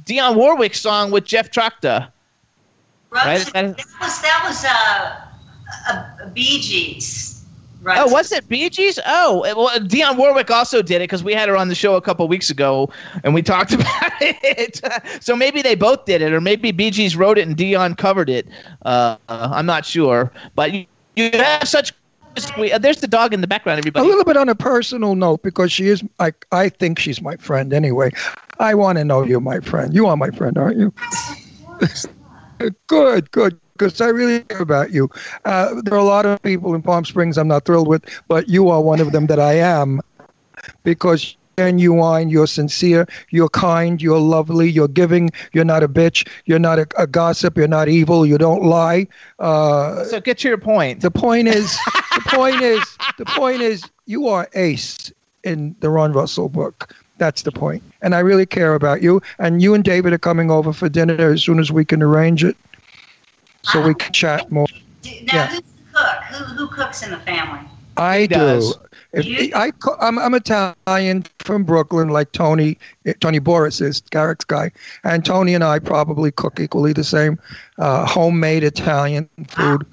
Dionne Warwick's song with Jeff Trachta. Right? That was that was uh, a, a Bee Gees. Right. Oh, was it Bee Gees? Oh, it- well, Dionne Warwick also did it because we had her on the show a couple weeks ago and we talked about it. so maybe they both did it, or maybe Bee Gees wrote it and Dionne covered it. Uh, I'm not sure, but you, you have such. Uh, there's the dog in the background, A little bit on a personal note because she is I I think she's my friend anyway. I want to know you're my friend. You are my friend, aren't you? good, good. Because I really care about you. Uh, there are a lot of people in Palm Springs I'm not thrilled with, but you are one of them that I am. Because you're genuine, you're sincere, you're kind, you're lovely, you're giving, you're not a bitch, you're not a, a gossip, you're not evil, you don't lie. Uh, so get to your point. The point is, the point is, the point is, you are ace in the Ron Russell book. That's the point. And I really care about you. And you and David are coming over for dinner as soon as we can arrange it, so we can chat more. Now, Yeah. who's the cook? Who who cooks in the family? I do. does. If, I, co- I'm, I'm Italian from Brooklyn, like Tony. eh, Tony Boris is Garyk's guy, and Tony and I probably cook equally the same uh, homemade Italian food.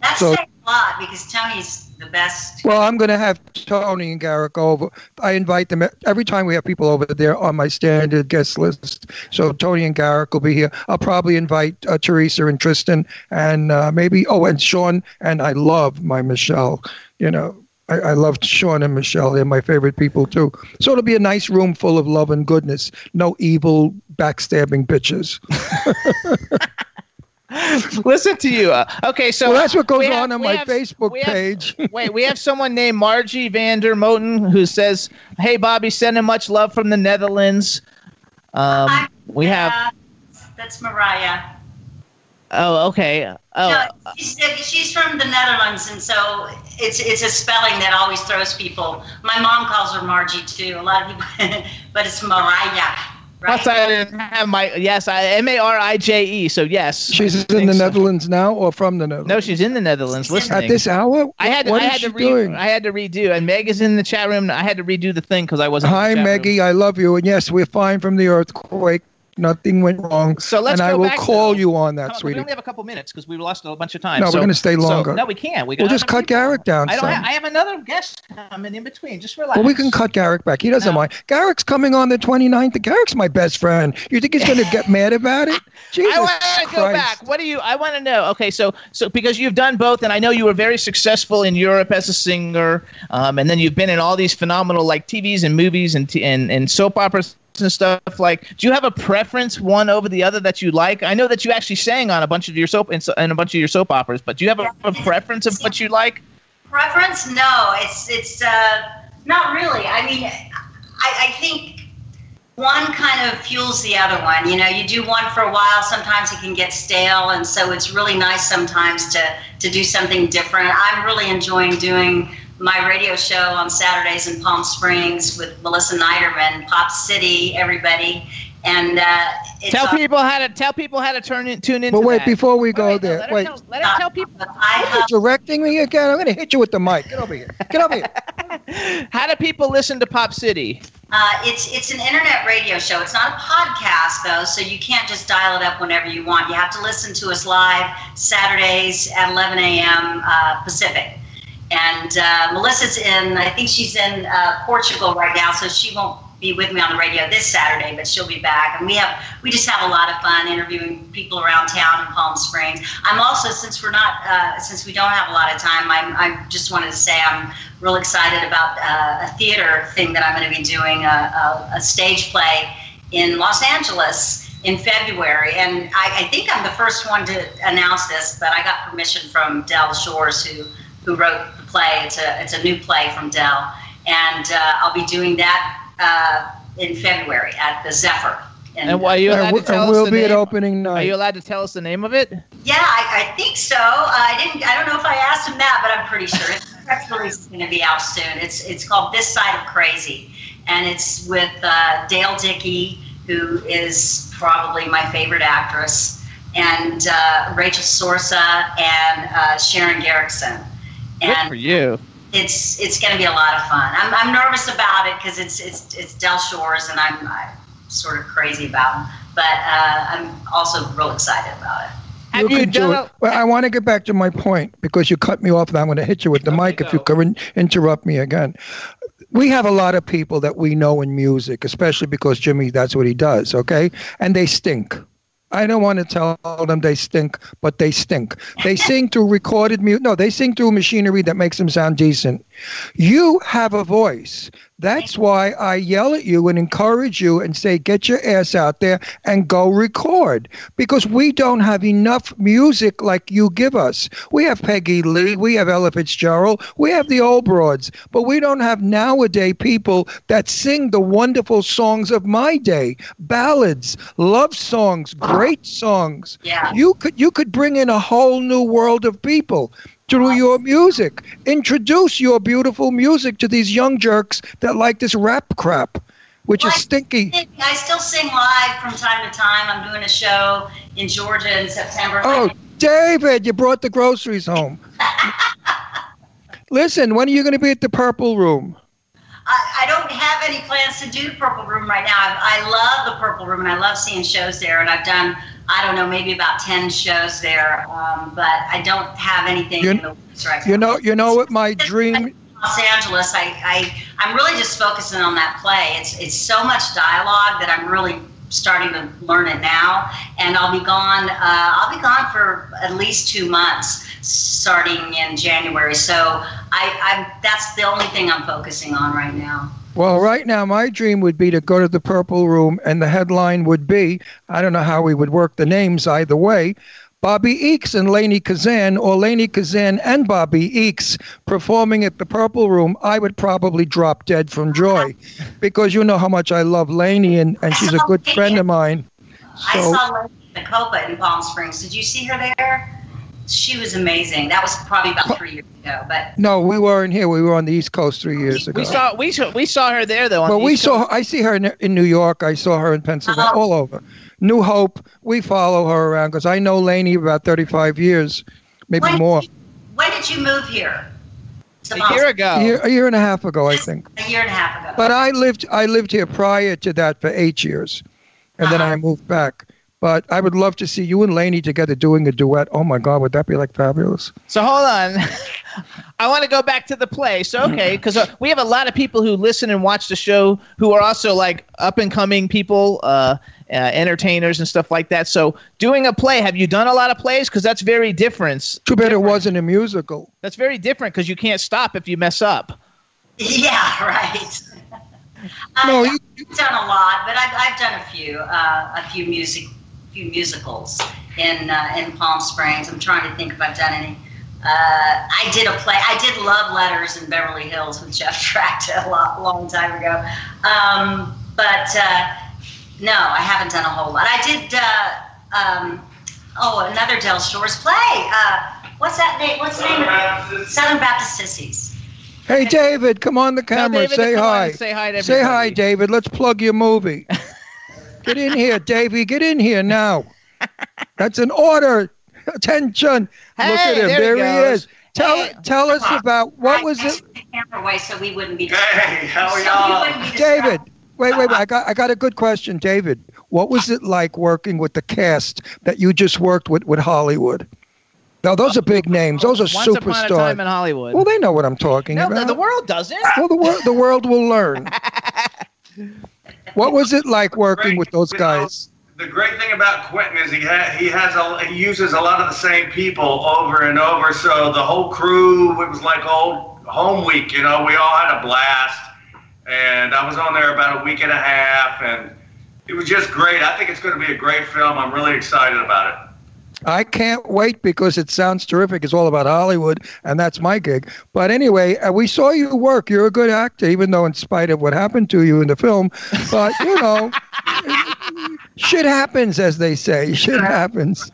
That's So- saying a lot because Tony's the best. Well, I'm going to have Tony and Garyk over. I invite them every time we have people over there on my standard guest list. So Tony and Garyk will be here. I'll probably invite uh, Teresa and Tristan and uh, maybe oh and Sean and I love my Michelle. You know. I, I love Sean and Michelle. They're my favorite people too. So it'll be a nice room full of love and goodness. No evil, backstabbing bitches. Listen to you. Uh, okay, so well, that's what goes have- on on my have- Facebook have- page. Wait, we have someone named Margie Vander Moten who says, "Hey, Bobbie, sending much love from the Netherlands." Um, we have. Uh, that's Mariah. Oh, okay. Oh, No, she's, she's from the Netherlands, and so it's it's a spelling that always throws people. My mom calls her Margie too. A lot of people, but it's Mariah. Plus I didn't have my yes, I M A R I J E. So yes, She's I in the so. Netherlands now or from the Netherlands? No, she's in the Netherlands listening. At this hour? I had What I is had she to re- doing? I had to redo, and Meg is in the chat room. I had to redo the thing because I wasn't. in the Hi, chat room. Maggie. I love you. And yes, we're fine from the earthquake. Nothing went wrong. So let's and I will call though. you on that, on, sweetie. We only have a couple minutes because we lost a bunch of time. No, we're gonna stay so- longer. no, we can't. We We'll just cut Garyk down I don't. Have, I have another guest coming in between. Just relax. Well, we can cut Garyk back. He doesn't mind. Garyk's coming on the 29th. Garyk's my best friend. You think he's going to get mad about it? Jesus I want to go back. What do you? I want to know. Okay, so so because you've done both, and I know you were very successful in Europe as a singer, um, and then you've been in all these phenomenal like TVs and movies and t- and and soap operas and stuff. Like, do you have a preference one over the other that you like? I know that you actually sang on a bunch of your soap and so a bunch of your soap operas, but do you have a, a preference of what you like? Preference? No, it's it's uh, not really. I mean, I, I think one kind of fuels the other one. You know, you do one for a while, sometimes it can get stale, and so it's really nice sometimes to to do something different. I'm really enjoying doing my radio show on Saturdays in Palm Springs with Melissa Niederman, Pop City, everybody. and uh, it's Tell on- people how to tell people how to turn in, tune into But wait, that. before we go wait, no, there, let her wait. tell- let her tell people Are you directing me again? I'm going to hit you with the mic. Get over here. Get over here. how do people listen to Pop City? Uh, it's it's an internet radio show. It's not a podcast though, so you can't just dial it up whenever you want. You have to listen to us live Saturdays at 11 a.m. Uh, Pacific. And uh, Melissa's in. I think she's in uh, Portugal right now, so she won't be with me on the radio this Saturday, but she'll be back. And we have we just have a lot of fun interviewing people around town in Palm Springs. I'm also since we're not uh, since we don't have a lot of time, I'm, I just wanted to say I'm real excited about uh, a theater thing that I'm going to be doing a, a, a stage play in Los Angeles in February. And I, I think I'm the first one to announce this, but I got permission from Del Shores, who who wrote the play. It's a it's a new play from Del, and uh, I'll be doing that uh, in February at the Zephyr. in- And are you And allowed we- to tell and us we'll the be at name? opening Are you allowed to tell us the name of it? Yeah, I, I think so. I didn't. I don't know if I asked him that, but I'm pretty sure. It's the press release going to be out soon. It's it's called This Side of Crazy, and it's with uh, Dale Dickey, who is probably my favorite actress, and uh, Rachel Sorsa and uh, Sharon Garrison. Good And for you. it's it's going to be a lot of fun. I'm, I'm nervous about it because it's it's it's Del Shores and I'm, I'm sort of crazy about him, but uh, I'm also real excited about it. Have you can do done it. Well, I want to get back to my point because you cut me off and I'm going to hit you with the mic if you can interrupt me again. We have a lot of people that we know in music, especially because Jimmy, that's what he does, okay? And they stink. I don't want to tell them they stink, but they stink. They sing through recorded music. No, they sing through machinery that makes them sound decent. You have a voice. That's why I yell at you and encourage you and say, get your ass out there and go record. Because we don't have enough music like you give us. We have Peggy Lee, we have Ella Fitzgerald, we have the old broads, but we don't have nowadays people that sing the wonderful songs of my day ballads, love songs, great songs. Yeah. You could you could bring in a whole new world of people through your music. Introduce your beautiful music to these young jerks that like this rap crap, which is stinky. I still sing live from time to time. I'm doing a show in Georgia in September. Oh, David, you brought the groceries home. Listen, when are you going to be at the Purple Room? I, I don't have any plans to do Purple Room right now. I, I love the Purple Room and I love seeing shows there. And I've done, I don't know, maybe about 10 shows there. Um, but I don't have anything You- in the works right now. You know, you know what my dream. Los Angeles, I, I I'm really just focusing on that play. It's it's so much dialogue that I'm really starting to learn it now, and I'll be gone. Uh, I'll be gone for at least two months, starting in January. So I, I'm that's the only thing I'm focusing on right now. Well, right now, my dream would be to go to the Purple Room, and the headline would be I don't know how we would work the names either way. Bobbie Eakes and Lainie Kazan, or Lainie Kazan and Bobbie Eakes performing at the Purple Room, I would probably drop dead from joy because you know how much I love Lainie, and, and she's a good friend of mine. I So, saw Lady Nacopa in Palm Springs. Did you see her there? She was amazing. That was probably about three years ago, but no, we weren't here. We were on the East Coast three years ago. We saw we saw we saw her there though. On Well, the we East saw. Coast. I see her in, in New York. I saw her in Pennsylvania, oh. all over. New Hope. We follow her around because I know Lainie about 35 years, maybe When- more. when did you move here? A year ago. A year, a year and a half ago, I think. A year and a half ago. But I lived. I lived here prior to that for eight years, and then uh-huh. I moved back. But I would love to see you and Lainie together doing a duet. Oh my God, would that be like fabulous? So hold on. I want to go back to the play. So okay, because uh, we have a lot of people who listen and watch the show who are also like up and coming people, uh, uh, entertainers and stuff like that. So doing a play, have you done a lot of plays? Because that's very different. Too bad it wasn't a musical. That's very different because you can't stop if you mess up. Yeah, right. No, I've done a lot, but I've, I've done a few, uh, a few music, few musicals in uh, in Palm Springs. I'm trying to think if I've done any. Uh, I did a play. I did Love Letters in Beverly Hills with Jeff Trachta a lot, long time ago. Um, but uh, no, I haven't done a whole lot. I did. Uh, um, oh, another Del Shores play. Uh, what's that name? What's the name of it? Southern Baptist Sissies. Hey, David, come on the camera. David, say hi. say hi to Say hi. David. Let's plug your movie. Get in here, Davy. Get in here now. That's an order. Attention. Look at Hey, him. there he There, he, goes. is. Tell tell us about what was it, The camera away so we wouldn't be Hey, how so are y'all? David. Wait, wait, wait. I got I got a good question, David. What was it like working with the cast that you just worked with with Hollywood? Now those are big names. Those are Once upon a time superstars. in Hollywood. Well, they know what I'm talking no, about. the, the world doesn't. well, the world the world will learn. What was it like working with those guys? The great thing about Quentin is he ha- he has a he uses a lot of the same people over and over. So the whole crew it was like old home week. You know, we all had a blast, and I was on there about a week and a half, and it was just great. I think it's going to be a great film. I'm really excited about it. I can't wait because it sounds terrific. It's all about Hollywood, and that's my gig. But anyway, uh, we saw you work. You're a good actor, even though in spite of what happened to you in the film. But you know, shit happens, as they say. Shit happens.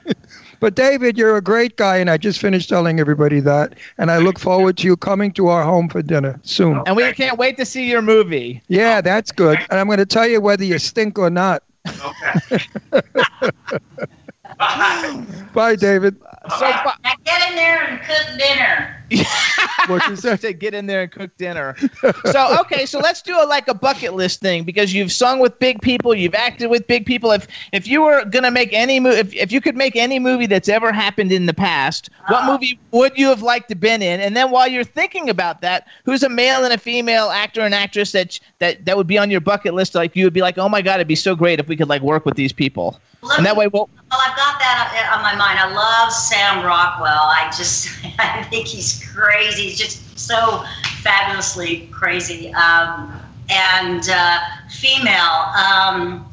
But David, you're a great guy, and I just finished telling everybody that. And I look forward to you coming to our home for dinner soon. And we can't wait to see your movie. Yeah, that's good. And I'm going to tell you whether you stink or not. Bye, David. So, Now get in there and cook dinner. What you said? to get in there and cook dinner. So okay, so let's do a like a bucket list thing because you've sung with big people, you've acted with big people. If if you were gonna make any movie, if, if you could make any movie that's ever happened in the past, what uh-huh. movie would you have liked to been in? And then while you're thinking about that, who's a male and a female actor and actress that that that would be on your bucket list? Like you would be like, oh my god, it'd be so great if we could like work with these people. And that way, we'll. Well, I've got that on my mind. I love Sam Rockwell. I just, I think he's crazy. He's just so fabulously crazy. Um, and uh, female, um,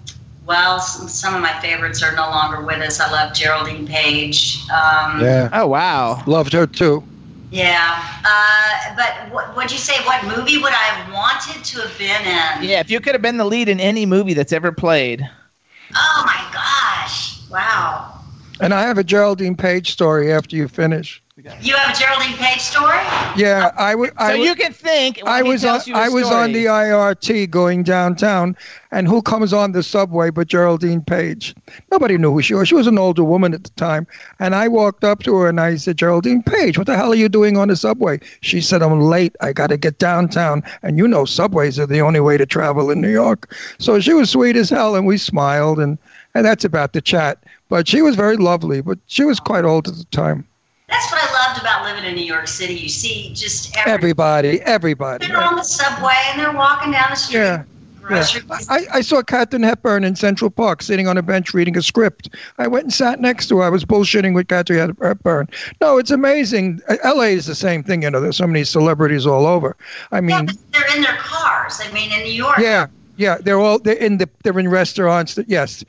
well, some, some of my favorites are no longer with us. I love Geraldine Page. Um, Yeah. Oh wow. Loved her too. Yeah. Uh, but what, what'd you say? What movie would I have wanted to have been in? Yeah, if you could have been the lead in any movie that's ever played. Oh my gosh! Wow. And I have a Geraldine Page story after you finish. You have a Geraldine Page story? Yeah, I would. So you can think. I was on. I was on the IRT going downtown, and who comes on the subway but Geraldine Page? Nobody knew who she was. She was an older woman at the time, and I walked up to her and I said, "Geraldine Page, what the hell are you doing on the subway?" She said, "I'm late. I got to get downtown, and you know subways are the only way to travel in New York." So she was sweet as hell, and we smiled, and and that's about the chat. But she was very lovely, but she was quite old at the time. That's what I loved about living in New York City. You see just every, Everybody, everybody. they're on the subway and they're walking down the street. Yeah. Yeah. I, I saw Katharine Hepburn in Central Park sitting on a bench reading a script. I went and sat next to her. I was bullshitting with Katharine Hepburn. No, it's amazing. Uh, LA is the same thing. You know, there's so many celebrities all over. I mean, They're in their cars. I mean, in New York. yeah, yeah. They're all they're in the they're in restaurants. That, yes.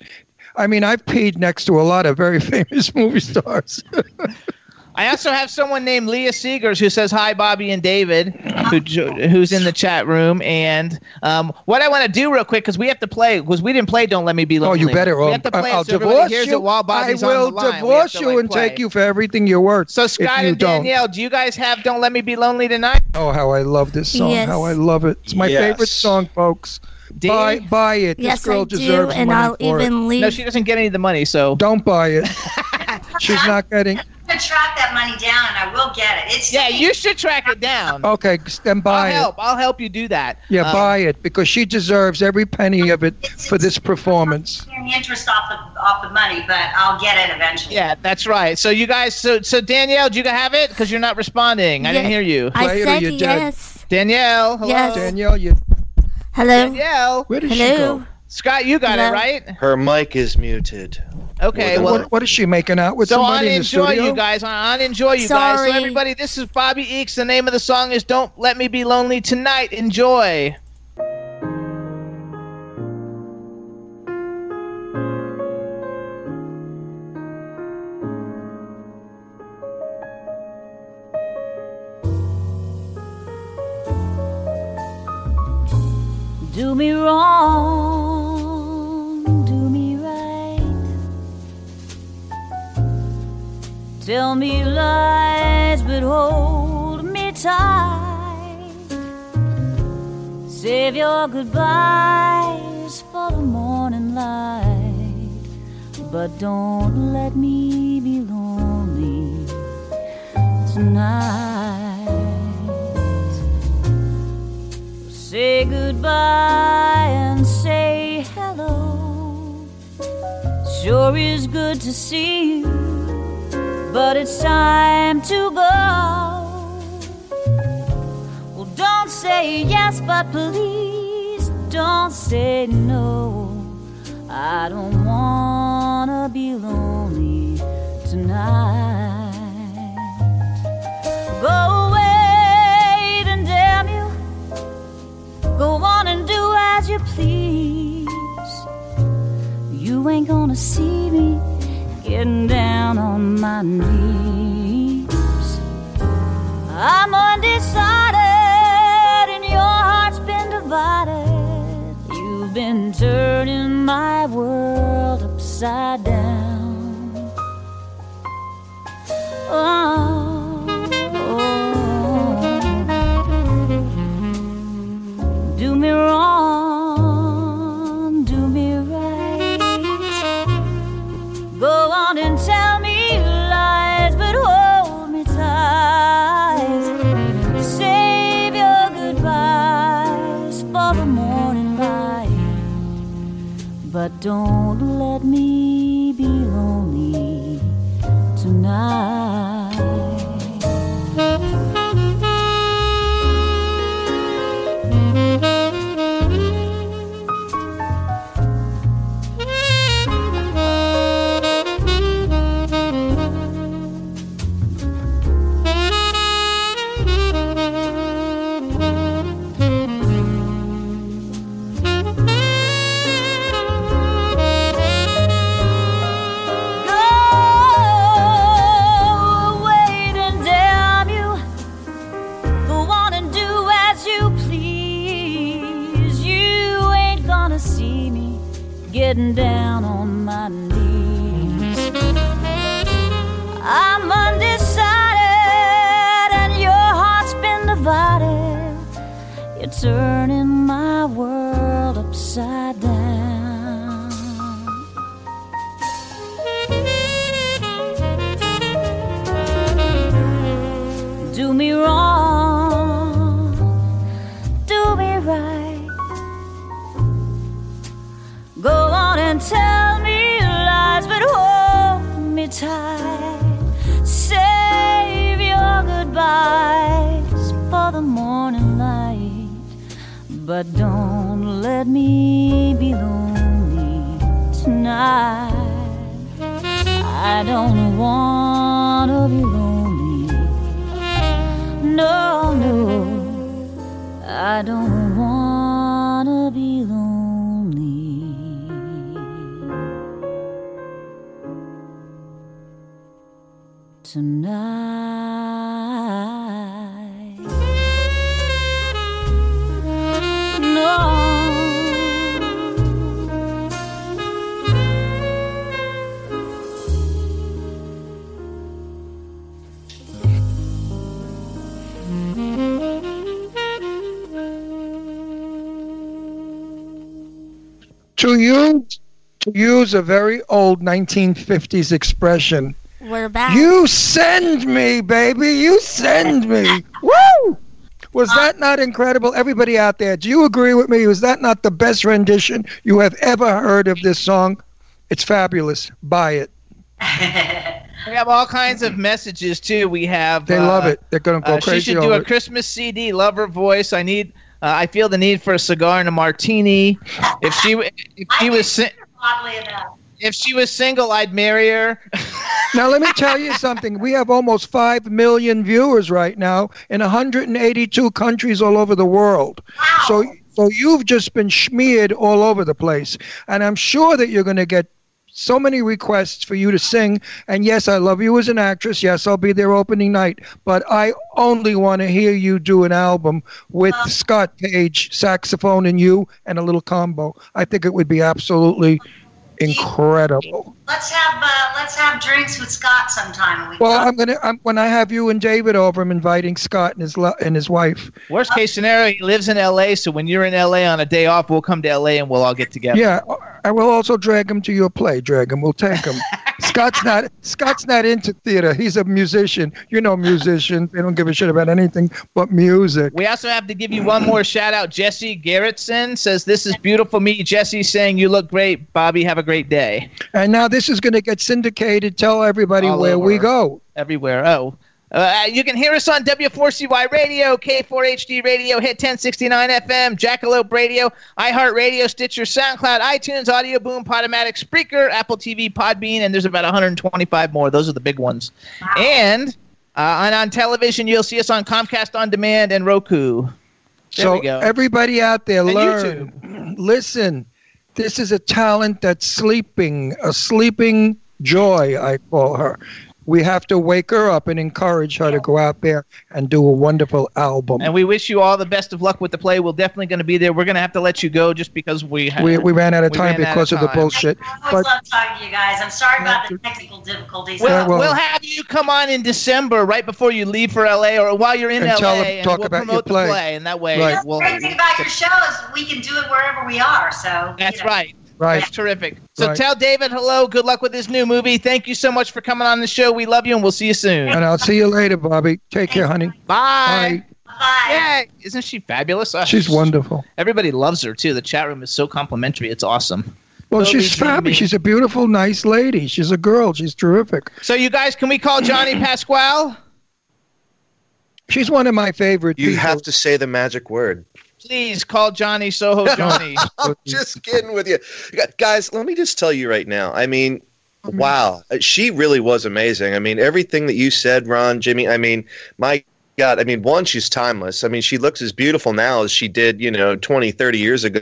I mean, I've peed next to a lot of very famous movie stars. I also have someone named Leah Seegers who says hi, Bobbie and David, who who's in the chat room. And um, what I want to do real quick because we have to play because we didn't play "Don't Let Me Be Lonely." Oh, you better. We I'll, have to play it I'll so divorce hears you. it while I will on the line. Divorce to, you like, and play. take you for everything you're worth. So Scott you and don't. Danielle, do you guys have "Don't Let Me Be Lonely" tonight? Oh, how I love this song. Yes. How I love it. It's my Yes. favorite song, folks. Buy, buy it. Yes, this girl I do, deserves and money I'll for even it. leave. No, she doesn't get any of the money. So Don't buy it. She's not getting. I'm gonna track that money down, and I will get it. It's yeah, you should track it down. Okay, then buy I'll buy it. help. I'll help you do that. Yeah, Um, buy it because she deserves every penny of it for this performance. paying the interest off the off the money, but I'll get it eventually. Yeah, that's right. So you guys, so so Danielle, do you have it? Because you're not responding. I didn't hear you. I Play it or said you're dead. yes. Danielle, hello. Yes. Danielle, you. Hello. Danielle, Where did she Hello. go? Scott, you got Hello? it right. Her mic is muted. Okay, well. What, what is she making out with So somebody in the enjoy you guys. On enjoy you guys. Sorry. So everybody, this is Bobbie Eakes. The name of the song is "Don't Let Me Be Lonely Tonight." Enjoy. Do me wrong, do me right. Tell me lies, but hold me tight. Save your goodbyes for the morning light, but don't let me be lonely tonight. Say goodbye and say hello. Sure is good to see you, but it's time to go. Well, don't say yes, but please don't say no. I don't wanna be lonely tonight. Go as you please. You ain't gonna see me getting down on my knees. I'm undecided, and your heart's been divided. You've been turning my world upside down. Oh. Don't let me but don't let me be lonely tonight. I don't wanna be lonely. No, no, I don't use to use a very old 1950s expression, We're back. you send me, baby. You send me. Woo! Was that not incredible? Everybody out there, do you agree with me? Was that not the best rendition you have ever heard of this song? It's fabulous. Buy it. We have all kinds of messages too. We have. They uh, love it. They're gonna go uh, she should do over a it. Christmas CD. Love her voice. I need. Uh, I feel the need for a cigar and a martini. If she if she was si- if she was single, I'd marry her. Now let me tell you something. We have almost 5 million viewers right now in 182 countries all over the world. So so you've just been smeared all over the place. And I'm sure that you're going to get so many requests for you to sing. And yes, I love you as an actress. Yes, I'll be there opening night. But I only want to hear you do an album with uh-huh. Scott Page, saxophone, and you, and a little combo. I think it would be absolutely incredible. Let's have uh, let's have drinks with Scott sometime. We Well, talk. I'm gonna I'm, when I have you and David over, I'm inviting Scott and his lo- and his wife. Worst case scenario, he lives in L.A. So when you're in L.A. on a day off, we'll come to L.A. and we'll all get together. Yeah, I will also drag him to your play. Drag him. We'll take him. Scott's not Scott's not into theater. He's a musician. You know, musicians. They don't give a shit about anything but music. We also have to give you one more shout out. Jesse Garrettson says, This is beautiful. Me, Jesse, saying, You look great. Bobbie, have a great day. And now this is going to get syndicated. Tell everybody All where we go. Everywhere. Oh. Uh, you can hear us on W4CY Radio, K4HD Radio, Hit 1069 FM, Jackalope Radio, iHeartRadio, Stitcher, SoundCloud, iTunes, Audio Boom, Podomatic, Spreaker, Apple TV, Podbean, and there's about 125 more. Those are the big ones. And uh, and on television, you'll see us on Comcast On Demand and Roku. There so we go. everybody out there, And learn. Listen, this is a talent that's sleeping, a sleeping joy. I call her. We have to wake her up and encourage her to go out there and do a wonderful album. And we wish you all the best of luck with the play. We're definitely going to be there. We're going to have to let you go just because we we, we ran out of time ran out because of, the bullshit. I always love talking to you guys. I'm sorry about the technical difficulties. We'll, well- we'll have you come on in December, right before you leave for LA, or while you're in And LA, tell them- and talk we'll about your play. the play. And that way, Right. we'll. the great thing about your show is we can do it wherever we are. So That's you know. right. Right. That's terrific. So Right. tell David hello. Good luck with his new movie. Thank you so much for coming on the show. We love you, and we'll see you soon. And I'll see you later, Bobbie. Take care, honey. Bye. Bye. Bye. Yeah, isn't she fabulous? Uh, She's wonderful. Everybody loves her too. The chat room is so complimentary. It's awesome. Well, Totally she's fabulous. She's a beautiful, nice lady. She's a girl. She's terrific. So you guys, can we call Johnny Pasquale? She's one of my favorite You people. have to say the magic word. Please call Johnny Soho Johnny. I'm just kidding with you. Guys, let me just tell you right now. I mean, wow. Uh, She really was amazing. I mean, everything that you said, Ron, Jimmy, I mean, my God, I mean, one, she's timeless. I mean, she looks as beautiful now as she did, you know, 20, 30 years ago.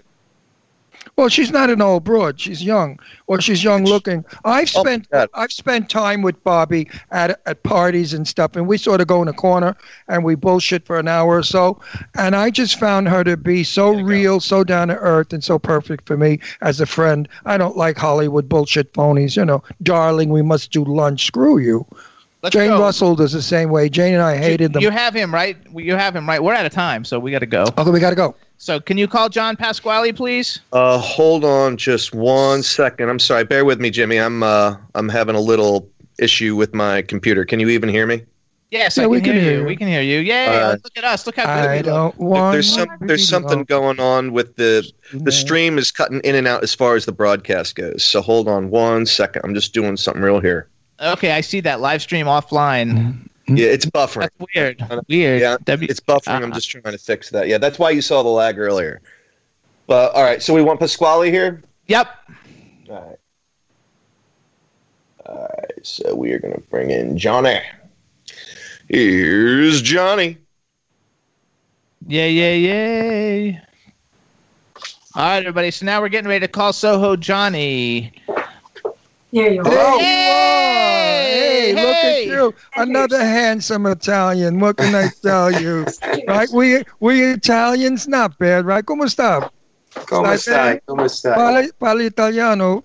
Well, she's not an old broad. She's young, or she's young looking. I've Oh, spent God. I've spent time with Bobbie at at parties and stuff, and we sort of go in a corner and we bullshit for an hour or so. And I just found her to be so real, so down to earth, and so perfect for me as a friend. I don't like Hollywood bullshit phonies. You know, darling, we must do lunch. Screw you. Let's Jane go. Russell does the same way. Jane and I hated them. You have him right. You have him right. We're out of time, so we got to go. okay, we got to go. So can you call John Pasquale, please? Uh, hold on just one second. I'm sorry. Bear with me, Jimmy. I'm uh, I'm having a little issue with my computer. Can you even hear me? Yes, Yeah, I we can, can hear, hear you. you. We can hear you. Yay! Uh, look at us. Look how good I we look. don't There- want. There's some there's something going on with the the stream is cutting in and out as far as the broadcast goes. So hold on one second. I'm just doing something real here. Okay, I see that live stream offline. Yeah, it's buffering. That's weird. Weird. Yeah, W- it's buffering. I'm Uh, just trying to fix that. Yeah, that's why you saw the lag earlier. But all right, so we want Pasquale here. Yep. All right. All right, so we are going to bring in Johnny. Here's Johnny. Yay! Yay! Yay! All right, everybody. So now we're getting ready to call Soho Johnny. Here you. There you are. Hey, Hey, look at you. Another handsome Italian. What can I tell you? right? We we Italians not bad, right? Come sta? Come stai? Come stai? Parli, parli italiano.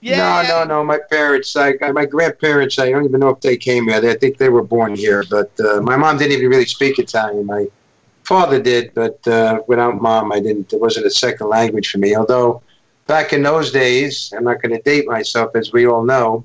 No, no, no. My parents, I, I- my grandparents, I don't even know if they came here. I think they were born here, but uh, my mom didn't even really speak Italian. My father did, but uh, without mom, I didn't. It wasn't a second language for me. Although back in those days, I'm not going to date myself, as we all know.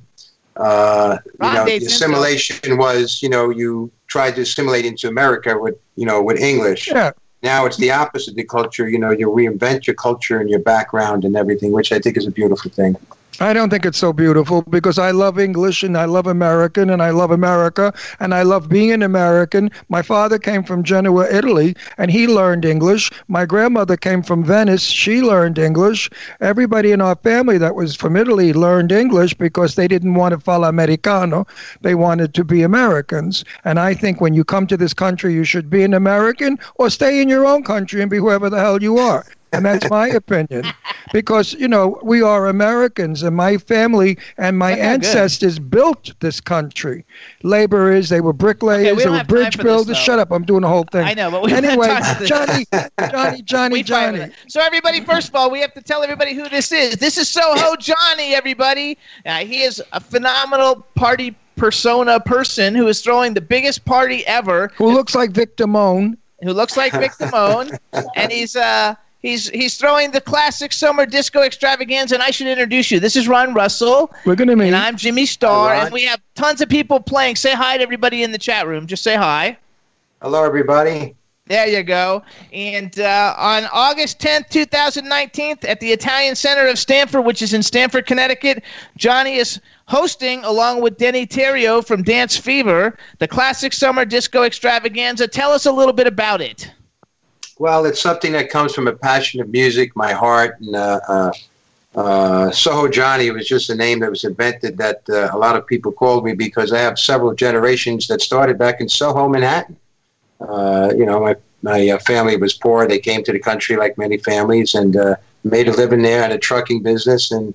Uh, you know, the dates himself. assimilation was, you know, you tried to assimilate into America with, you know, with English. Yeah. Now it's the opposite. The culture, you know, you reinvent your culture and your background and everything, which I think is a beautiful thing. I don't think it's so beautiful because I love English and I love American and I love America and I love being an American. My father came from Genoa, Italy, and he learned English. My grandmother came from Venice. She learned English. Everybody in our family that was from Italy learned English because they didn't want to follow Americano. They wanted to be Americans. And I think when you come to this country, you should be an American or stay in your own country and be whoever the hell you are. And that's my opinion. Because you know we are Americans, and my family and my Okay, good. ancestors built this country. Laborers, they were bricklayers, Okay, they were bridge this, builders. Shut up! I'm doing the whole thing. I know, but we anyway, time for this. Johnny, Johnny, Johnny, fight Johnny. So everybody, first of all, we have to tell everybody who this is. This is Soho Johnny. Everybody, uh, he is a phenomenal party persona person who is throwing the biggest party ever. Who looks like Vic Damone? Who looks like Vic Damone, and he's uh. He's, he's throwing the classic summer disco extravaganza, and I should introduce you. This is Ron Russell. We're gonna meet. And I'm Jimmy Star, Hi, and we have tons of people playing. Say hi to everybody in the chat room. Just say hi. Hello, everybody. There you go. And uh, on August 10th, 2019, at the Italian Center of Stamford, which is in Stamford, Connecticut, Johnny is hosting, along with Denny Terrio from Dance Fever, the classic summer disco extravaganza. Tell us a little bit about it. Well, it's something that comes from a passion of music, my heart, and uh, uh, uh, Soho Johnny was just a name that was invented that uh, a lot of people called me because I have several generations that started back in Soho, Manhattan. Uh, you know, my my uh, family was poor. They came to the country like many families and uh, made a living there, had a trucking business, and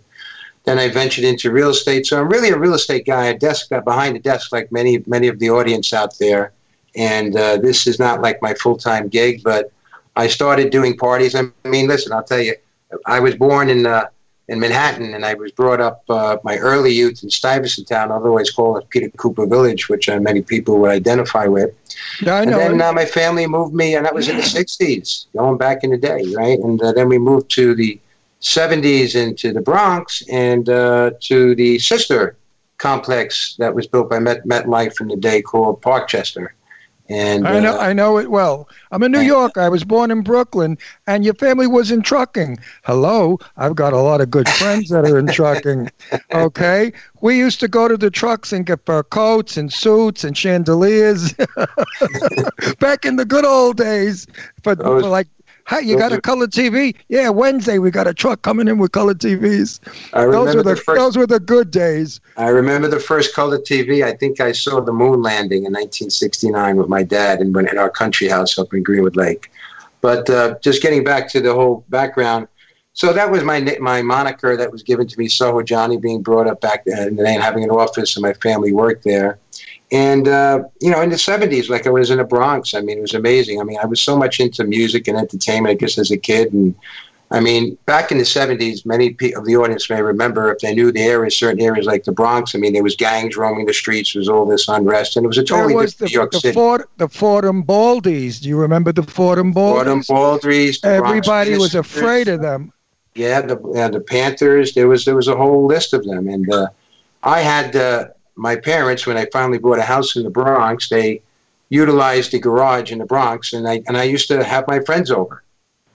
then I ventured into real estate. So I'm really a real estate guy, a desk behind the desk, like many many of the audience out there. And this is not like my full time gig, but I started doing parties. I mean, listen, I'll tell you, I was born in uh, in Manhattan, and I was brought up uh, my early youth in Stuyvesant Town, otherwise called as Peter Cooper Village, which uh, many people would identify with. Yeah, I know. and then uh, my family moved me, and that was in the '60s, going back in the day, right? And uh, then we moved to the '70s into the Bronx and uh, to the sister complex that was built by Met MetLife in the day called Parkchester. And I know, uh, I know it well. I'm in New York. I was born in Brooklyn, and your family was in trucking. Hello, I've got a lot of good friends that are in trucking. Okay, we used to go to the trucks and get fur coats and suits and chandeliers back in the good old days. For, for like, hey, you got a color TV? Yeah, Wednesday we got a truck coming in with color TVs. I Those were the, the first- those were the good days. I remember the first color TV. I think I saw the moon landing in 1969 with my dad and went in our country house up in Greenwood Lake. But uh, just getting back to the whole background, so that was my my moniker that was given to me, Soho Johnny, being brought up back then and having an office, and my family worked there. And uh, you know, in the '70s, like I was in the Bronx. I mean, it was amazing. I mean, I was so much into music and entertainment, I guess, as a kid, and I mean, back in the 70s, many of the audience may remember if they knew the areas, certain areas like the Bronx. I mean, there was gangs roaming the streets, there was all this unrest, and it was a totally was different the, New York the City. Ford, the Fordham Baldies. Do you remember the Fordham Baldies? Fordham Baldies, the Bronx Everybody was Sisters. afraid of them. Yeah, the yeah, the Panthers. There was there was a whole list of them, and uh, I had uh, my parents when I finally bought a house in the Bronx. They utilized the garage in the Bronx, and I and I used to have my friends over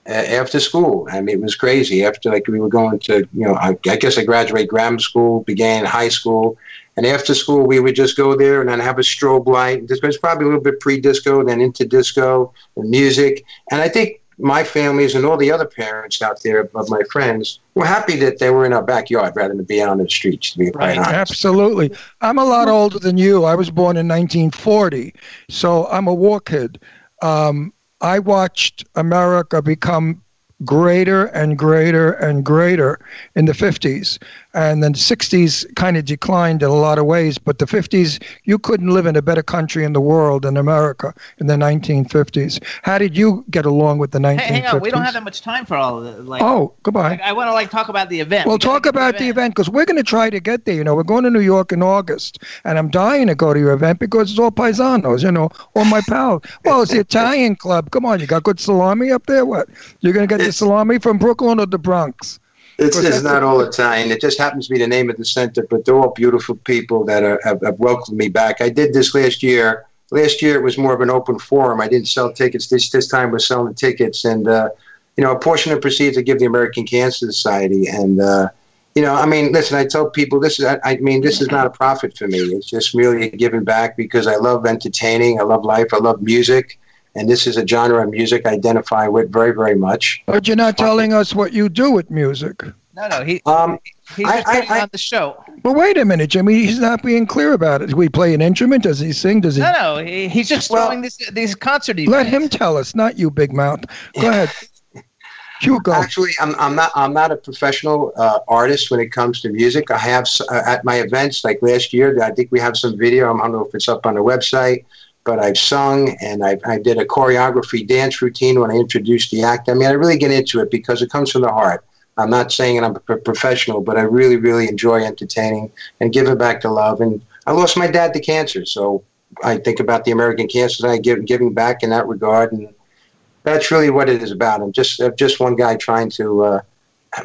uh, after school. I mean, it was crazy. After like we were going to, you know, I, I guess I graduated grammar school, began high school, and after school we would just go there and then have a strobe light. This was probably a little bit pre-disco, then into disco and music, and I think my families and all the other parents out there of my friends were happy that they were in our backyard rather than be out on the streets. To be quite honest. Absolutely. I'm a lot older than you. I was born in 1940, so I'm a war kid. Um, I watched America become greater and greater and greater in the 50s. And then the 60s kind of declined in a lot of ways, but the 50s, you couldn't live in a better country in the world than America in the 1950s. How did you get along with the 1950s? Hey, hang on, we don't have that much time for all of it. Like, Oh, goodbye. I, want to like talk about the event. Well, We talk about the event because we're going to try to get there. You know, we're going to New York in August, and I'm dying to go to your event because it's all paisanos, you know, all my pals. Well, it's the Italian club. Come on, you got good salami up there? What? You're going to get the salami from Brooklyn or the Bronx? It's, it's not all Italian. It just happens to be the name of the center, but they're all beautiful people that are, have, have welcomed me back. I did this last year. Last year it was more of an open forum. I didn't sell tickets. This this time we're selling tickets, and uh, you know a portion of proceeds I give the American Cancer Society. And uh, you know, I mean, listen, I tell people this is. I, I mean, this is not a profit for me. It's just merely giving back because I love entertaining. I love life. I love music. And this is a genre of music I identify with very, very much. But you're not telling us what you do with music. No, no, he, um, he's just putting on the show. Well, wait a minute, Jimmy. He's not being clear about it. Do we play an instrument? Does he sing? Does he? No, no, he, he's just throwing this these concert events. Let him tell us, not you, Big Mouth. Go ahead. You go. Actually, I'm, I'm not I'm not a professional uh, artist when it comes to music. I have uh, at my events like last year. I think we have some video. I don't know if it's up on the website, but I've sung and I, I did a choreography dance routine when I introduced the act. I mean, I really get into it because it comes from the heart. I'm not saying I'm a professional, but I really really enjoy entertaining and giving back to love. And I lost my dad to cancer, so I think about the American Cancer Society give, giving back in that regard and that's really what it is about. I'm just I'm just one guy trying to uh,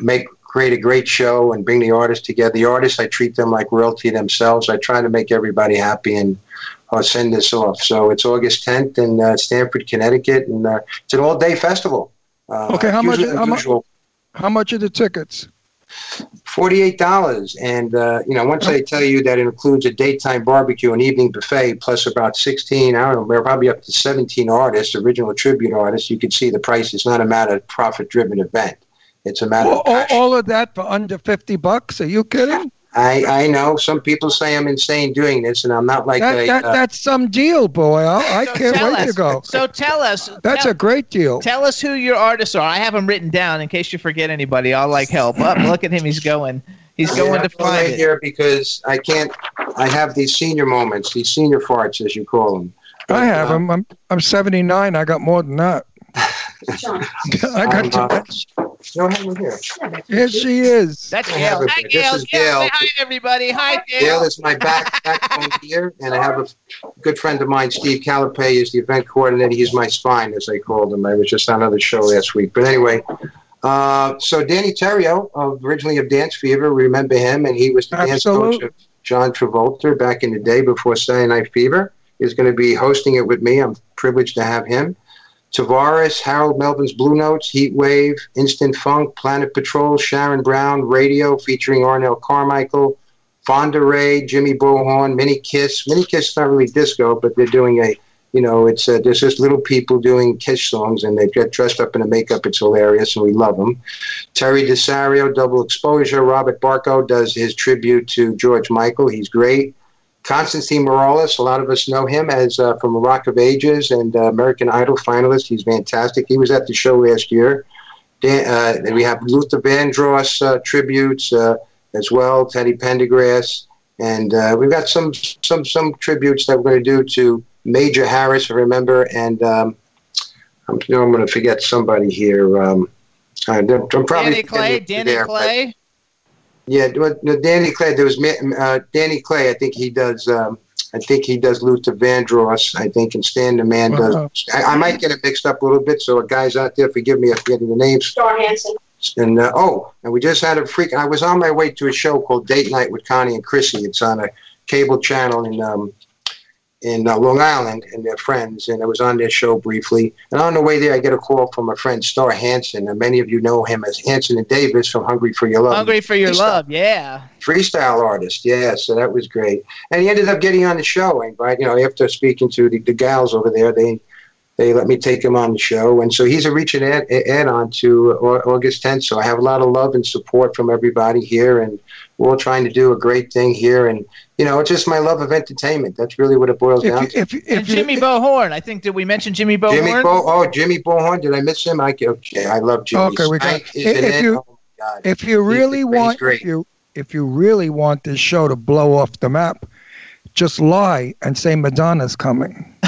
make create a great show and bring the artists together. The artists I treat them like royalty themselves. I try to make everybody happy and I'll send this off. So it's August 10th in uh, Stamford, Connecticut, and uh, it's an all day festival. Uh, Okay, how much? How much? How much are the tickets? Forty-eight dollars, and uh, you know, once I tell you that it includes a daytime barbecue and evening buffet, plus about sixteen, I don't know, we're probably up to seventeen artists, original tribute artists. You can see the price is not a matter of profit-driven event; it's a matter All, of all, all of that for under fifty bucks? Are you kidding? I, I know some people say I'm insane doing this, and I'm not like that, a, that, uh, that's some deal, boy. I, I can't wait us. to go. So tell us. That's tell, a great deal. Tell us who your artists are. I have them written down in case you forget anybody. I'll like help. Up, look at him. He's going. He's going Yeah, to I'm find right it. here because I can't. I have these senior moments, these senior farts, as you call them. I have them. I'm I'm 79. I got more than that. I got I'm, uh, No, hang on here. Here she is. That's Gail. Hi. Gail. This is Gail, Gail. hi, everybody. Hi, Gail Gail. is my back backbone here, and I have a good friend of mine, Steve Calipay, is the event coordinator. He's my spine, as they called him. I was just on another show last week. But anyway, uh, so Denny Terrio, of, originally of Dance Fever, remember him, and he was the dance coach of John Travolta back in the day before Saturday Night Fever. He's going to be hosting it with me. I'm privileged to have him. Tavares, Harold Melvin's Blue Notes, Heat Wave, Instant Funk, Planet Patrol, Sharon Brown, Raydio featuring Arnell Carmichael, Fonda Rae, Jimmy Bo Horne, Mini Kiss. Mini Kiss is not really disco, but they're doing a, you know, it's uh, there's just little people doing Kiss songs, and they get dressed up in the makeup. It's hilarious, and we love them. Teri DeSario, Double Exposure. Robert Barco does his tribute to George Michael. He's great. Constantine Maroulis, a lot of us know him as uh, from Rock of Ages and uh, American Idol finalist. He's fantastic. He was at the show last year. Dan, uh, we have Luther Vandross uh, tributes uh, as well, Teddy Pendergrass, and uh, we've got some some some tributes that we're going to do to Major Harris. I remember, and um, I'm, you know, I'm going to forget somebody here. Um, I'm probably Danny Clay. Danny there, Clay. Yeah, well, no, Danny Clay. There was Ma- uh, Danny Clay. I think he does. Um, I think he does Luther Vandross. I think and Stan the Man does. I, I might get it mixed up a little bit. So guys out there, forgive me if getting the names. Star Hansen. And uh, oh, and we just had a freak. I was on my way to a show called Date Night with Connie and Chrissy. It's on a cable channel in um, in uh, Long Island, and their friends. And I was on their show briefly. And on the way there, I get a call from a friend, Star Hanson, and many of you know him as Hanson and Davis from Hungry for Your Love Hungry for your Freestyle. love. Yeah. freestyle artist. Yeah, so that was great. And he ended up getting on the show. And right, you know, after speaking to the, the gals over there, they they let me take him on the show. And so he's a reaching add, add on to August 10th. So I have a lot of love and support from everybody here, and we're all trying to do a great thing here. And you know, it's just my love of entertainment. That's really what it boils If down you, to. if, you- And Jimmy Bo Horne. I think did we mention Jimmy Bo Horne? Jimmy Bo, oh Jimmy Bo Horne, did I miss him? I okay, I love Jimmy. Okay, we got- Spank oh if you- Oh, if you really he's want great. if you if you really want this show to blow off the map, just lie and say Madonna's coming.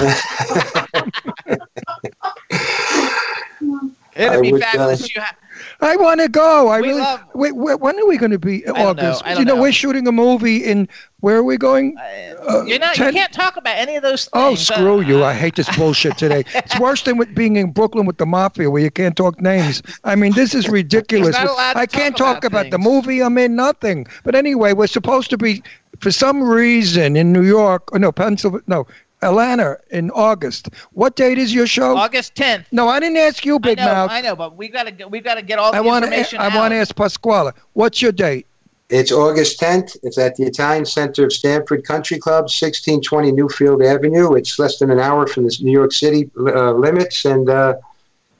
It'd be would, uh, fabulous. you ha- I want to go. I We really. love- wait, wait, when are we going to be? don't know. I you don't know, know. we're shooting a movie in. Where are we going? Uh, you know, you ten- can't talk about any of those things. Oh, Uh, screw you! I hate this bullshit today. It's worse than with being in Brooklyn with the mafia, where you can't talk names. I mean, this is ridiculous. You're not allowed to I can't talk talk about about the movie. I'm in nothing. But anyway, we're supposed to be, for some reason, in New York. Or no, Pennsylvania. No, Atlanta in August. What date is your show? August 10th. No, I didn't ask you, I Big know, Mouth. I know, but we gotta get, we gotta get all the I want to. information I want to ask Pasquale. What's your date? It's August 10th. It's at the Italian Center of Stamford Country Club, 1620 Newfield Avenue. It's less than an hour from the New York City uh, limits, and uh,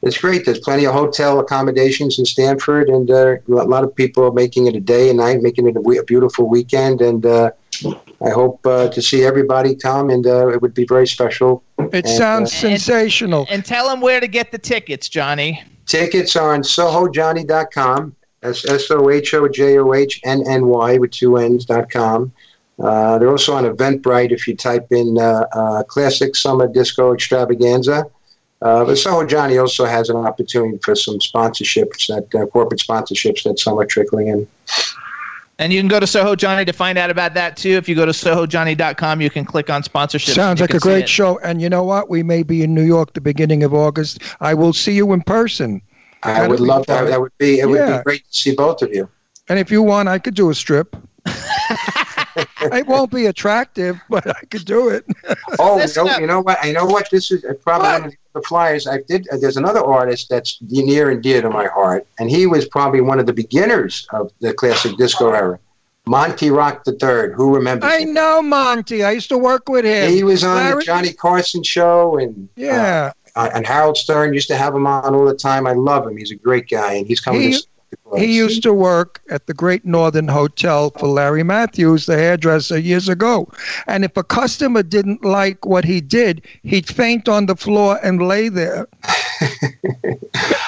it's great. There's plenty of hotel accommodations in Stamford, and uh, a lot of people are making it a day and night, making it a, we- a beautiful weekend. And uh, I hope uh, to see everybody come, and uh, it would be very special. It And, sounds uh, sensational. And tell them where to get the tickets, Johnny. Tickets are on SohoJohnny.com. That's S O H O J O H N N Y with two N's dot com. Uh, they're also on Eventbrite if you type in uh, uh, Classic Summer Disco Extravaganza. Uh, but Soho Johnny also has an opportunity for some sponsorships, that uh, corporate sponsorships that some are trickling in. And you can go to Soho Johnny to find out about that too. If you go to SohoJohnny.com, you can click on sponsorship. Sounds like a great show. And you know what? We may be in New York the beginning of August. I will see you in person. I That'd would love that. That would be it. Would be great to see both of you. And if you want, I could do a strip. it won't be attractive, but I could do it. Oh, you know, you know what? I know what? This is uh, probably one of the flyers. I did. Uh, there's another artist that's near and dear to my heart, and he was probably one of the beginners of the classic disco era. Monty Rock the Third. Who remembers? I him? know Monty. I used to work with him. He was on the Johnny Carson show, and Yeah. uh, and Howard Stern used to have him on all the time. I love him. He's a great guy, and he's coming He- to. He used to work at the Great Northern Hotel for Larry Matthews, the hairdresser, years ago. And if a customer didn't like what he did, he'd faint on the floor and lay there.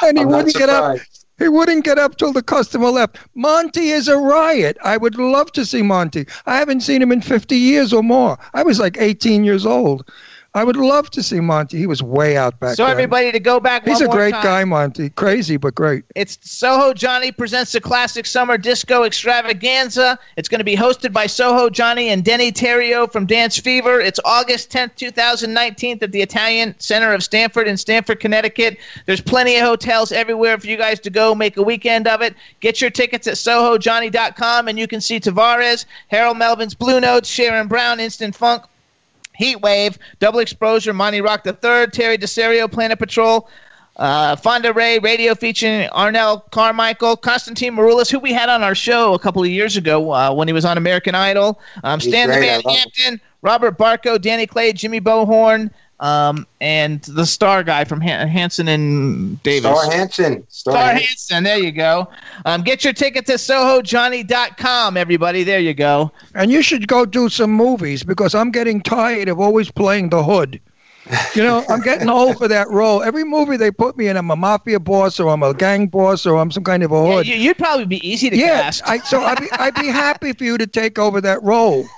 and he wouldn't get up. He wouldn't get up till the customer left. Monty is a riot. I would love to see Monty. I haven't seen him in 50 years or more. I was like 18 years old. I would love to see Monty. He was way out back So then. everybody to go back. He's a great time. guy, Monty. Crazy, but great. It's Soho Johnny presents the classic summer disco extravaganza. It's going to be hosted by Soho Johnny and Denny Terrio from Dance Fever. It's August 10th, 2019 at the Italian Center of Stamford in Stamford, Connecticut. There's plenty of hotels everywhere for you guys to go make a weekend of it. Get your tickets at sohojohnny.com and you can see Tavares, Harold Melvin's Blue Notes, Sharon Brown, Instant Funk, Heat Wave, Double Exposure, Monty Rock the Third, Teri DeSario, Planet Patrol, uh, Fonda Rae, Raydio featuring Arnell Carmichael, Constantine Maroulis, who we had on our show a couple of years ago uh, when he was on American Idol, um, Stan the Man. Hampton, Robert Barco, Danny Clay, Jimmy Bo Horne, um, and the star guy from Han- Hanson and Davis. Star Hansen. Star, Star Hansen. Hanson, there you go. Um, get your tickets at SohoJohnny.com, everybody. There you go. And you should go do some movies because I'm getting tired of always playing the hood. You know, I'm getting old for that role. Every movie they put me in, I'm a mafia boss or I'm a gang boss or I'm some kind of a hood. You, you'd probably be easy to yeah, cast. I, so I'd be, I'd be happy for you to take over that role.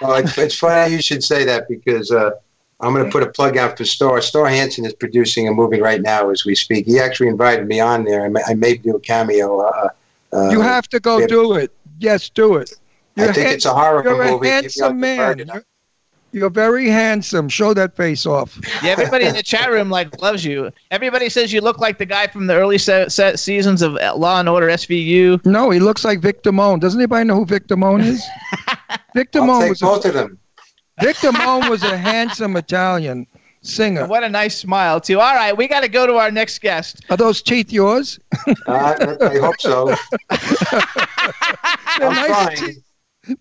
Well, it's, it's funny you should say that because uh, I'm going to put a plug out for Star. Star Hansen is producing a movie right now as we speak. He actually invited me on there. I may, I may do a cameo. Uh, uh, you have to go do it. Yes, do it. I think han- it's a horror you're movie. a Maybe I'll handsome man. You're, you're very handsome. Show that face off. Yeah, everybody in the chat room like loves you. Everybody says you look like the guy from the early se- se- seasons of Law and Order SVU. No, he looks like Vic Damone. Doesn't anybody know who Vic Damone is? Victor I'll take was both a, of them. Vic Damone was a handsome Italian singer. What a nice smile too. All right, we got to go to our next guest. Are those teeth yours? Uh, I hope so. I'm nice trying. teeth.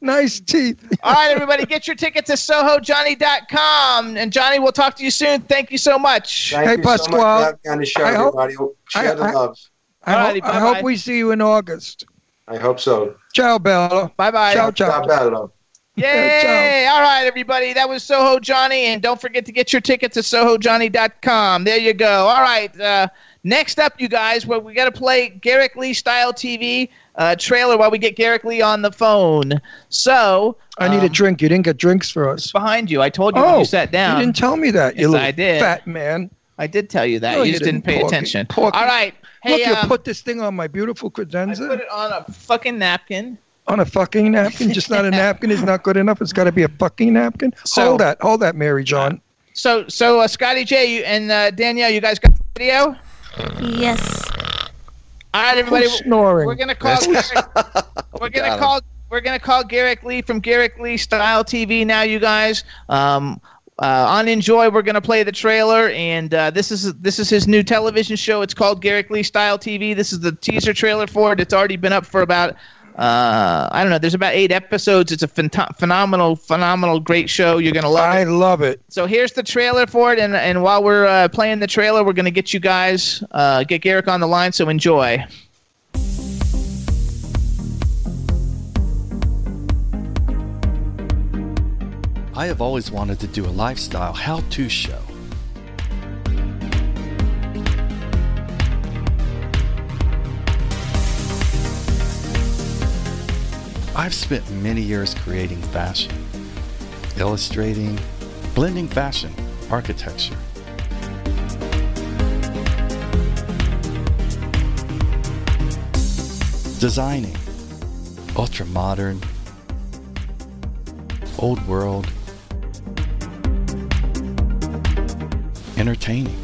Nice teeth. All right, everybody, get your tickets to SohoJohnny.com. And Johnny, we'll talk to you soon. Thank you so much. Thank Hey, you so much Pasquale. for having on the show, I hope- everybody. Share I- the I- love. I, Alrighty, hope, I hope we see you in August. I hope so. Ciao, Bella. Bye bye. Ciao, ciao. Ciao, bello. Yay! All right, everybody. That was Soho Johnny, and don't forget to get your tickets at SohoJohnny.com. There you go. All right. Uh, next up, you guys, well, we got to play Garyk Lee style TV uh, trailer while we get Garyk Lee on the phone. So I need a um, drink. You didn't get drinks for us. behind you. I told you when Oh, you sat down. You didn't tell me that. You Yes, I did. fat man. I did tell you that. No, you you just didn't, didn't, pay Porky. attention. Porky. All right. Hey, Look, you um, put this thing on my beautiful credenza. I put it on a fucking napkin. On a fucking napkin. Just not a napkin is not good enough. It's got to be a fucking napkin. So- hold that. Hold that, Mary John. So, so uh, Scotty J you, and uh, Danielle, you guys got video? Yes. All right, everybody. Who's snoring? We're gonna call. Garyk, we're gonna Got him. call. We're gonna call Garyk Lee from Garyk Lee Style TV now, you guys. Um, uh, on Enjoy, we're gonna play the trailer, and uh, this is this is his new television show. It's called Garyk Lee Style TV. This is the teaser trailer for it. It's already been up for about. Uh, I don't know. There's about eight episodes. It's a phento- phenomenal, phenomenal, great show. You're gonna love I it. love it. So here's the trailer for it, and and while we're uh, playing the trailer, we're gonna get you guys uh, get Garyk on the line. So enjoy. I have always wanted to do a lifestyle how to show. I've spent many years creating fashion, illustrating, blending fashion, architecture. Designing, ultra modern, old world, entertaining.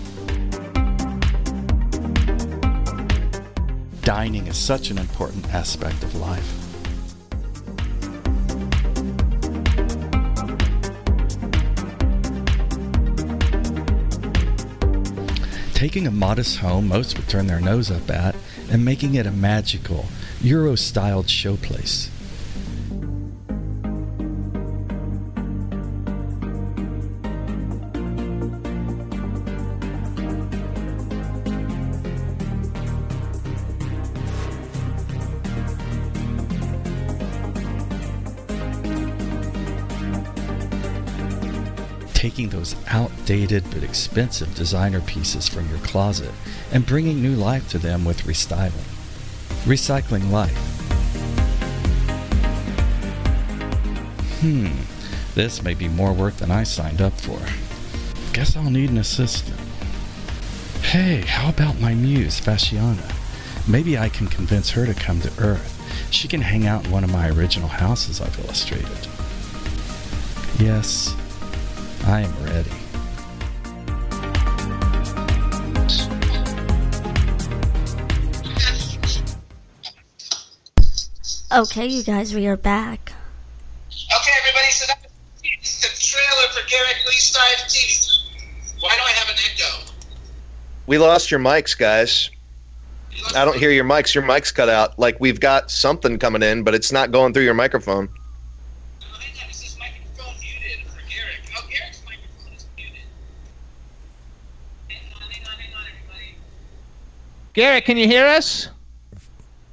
Dining is such an important aspect of life. Taking a modest home most would turn their nose up at and making it a magical, Euro styled showplace. Outdated but expensive designer pieces from your closet and bringing new life to them with restyling. Recycling life. Hmm, this may be more work than I signed up for. Guess I'll need an assistant. Hey, how about my muse, Fasciana? Maybe I can convince her to come to Earth. She can hang out in one of my original houses I've illustrated. Yes, I am ready. Okay, you guys, we are back. Okay, everybody, so that's the trailer for Garyk Lee Style TV. Why do I have an echo? We lost your mics, guys. I don't hear your mics. Your mics cut out. Like we've got something coming in, but it's not going through your microphone. Garyk, can you hear us?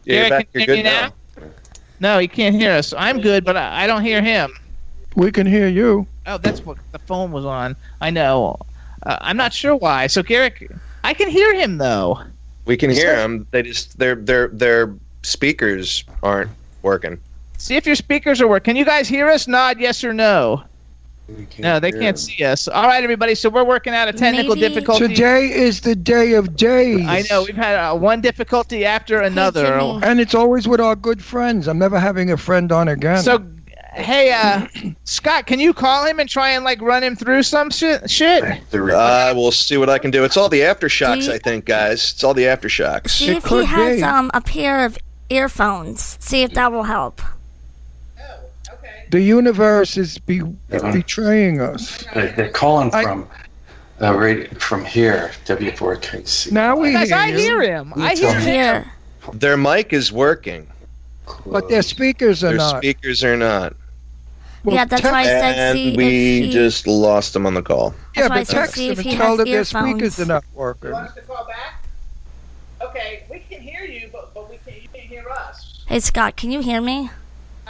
Yeah, you're Garyk, back. can You're you good hear now. Me No, he can't hear us. I'm good, but I, I don't hear him. We can hear you. Oh, that's what the phone was on. I know. Uh, I'm not sure why. So Garyk, I can hear him though. We can hear them. They just their their their speakers aren't working. See if your speakers are working. Can you guys hear us? Nod yes or no. No, they hear can't 'em. see us. All right, everybody. So we're working out a technical Maybe- difficulty. Today is the day of days. I know we've had uh, one difficulty after another. Jimmy. And it's always with our good friends. I'm never having a friend on again. So, hey, uh, Scott, can you call him and try and like run him through some shit? Shit. I will see what I can do. It's all the aftershocks, Do you- I think, guys. It's all the aftershocks. See It if he has be. um a pair of earphones. See if that will help. The universe is be- betraying us. They- They're calling I- from uh, right from here, W4KC. Now we Guys, hear I you, hear him. I hear him. Here. Their mic is working. but their speakers are Their not. speakers are not. Well, yeah, that's text- why I said And see we he. just lost them on the call. Yeah, That's why I but said text them if and he tell has them their speakers are not working. us to call back? Okay, we can hear you, but, but we can't, you can't hear us. Hey Scott, can you hear me?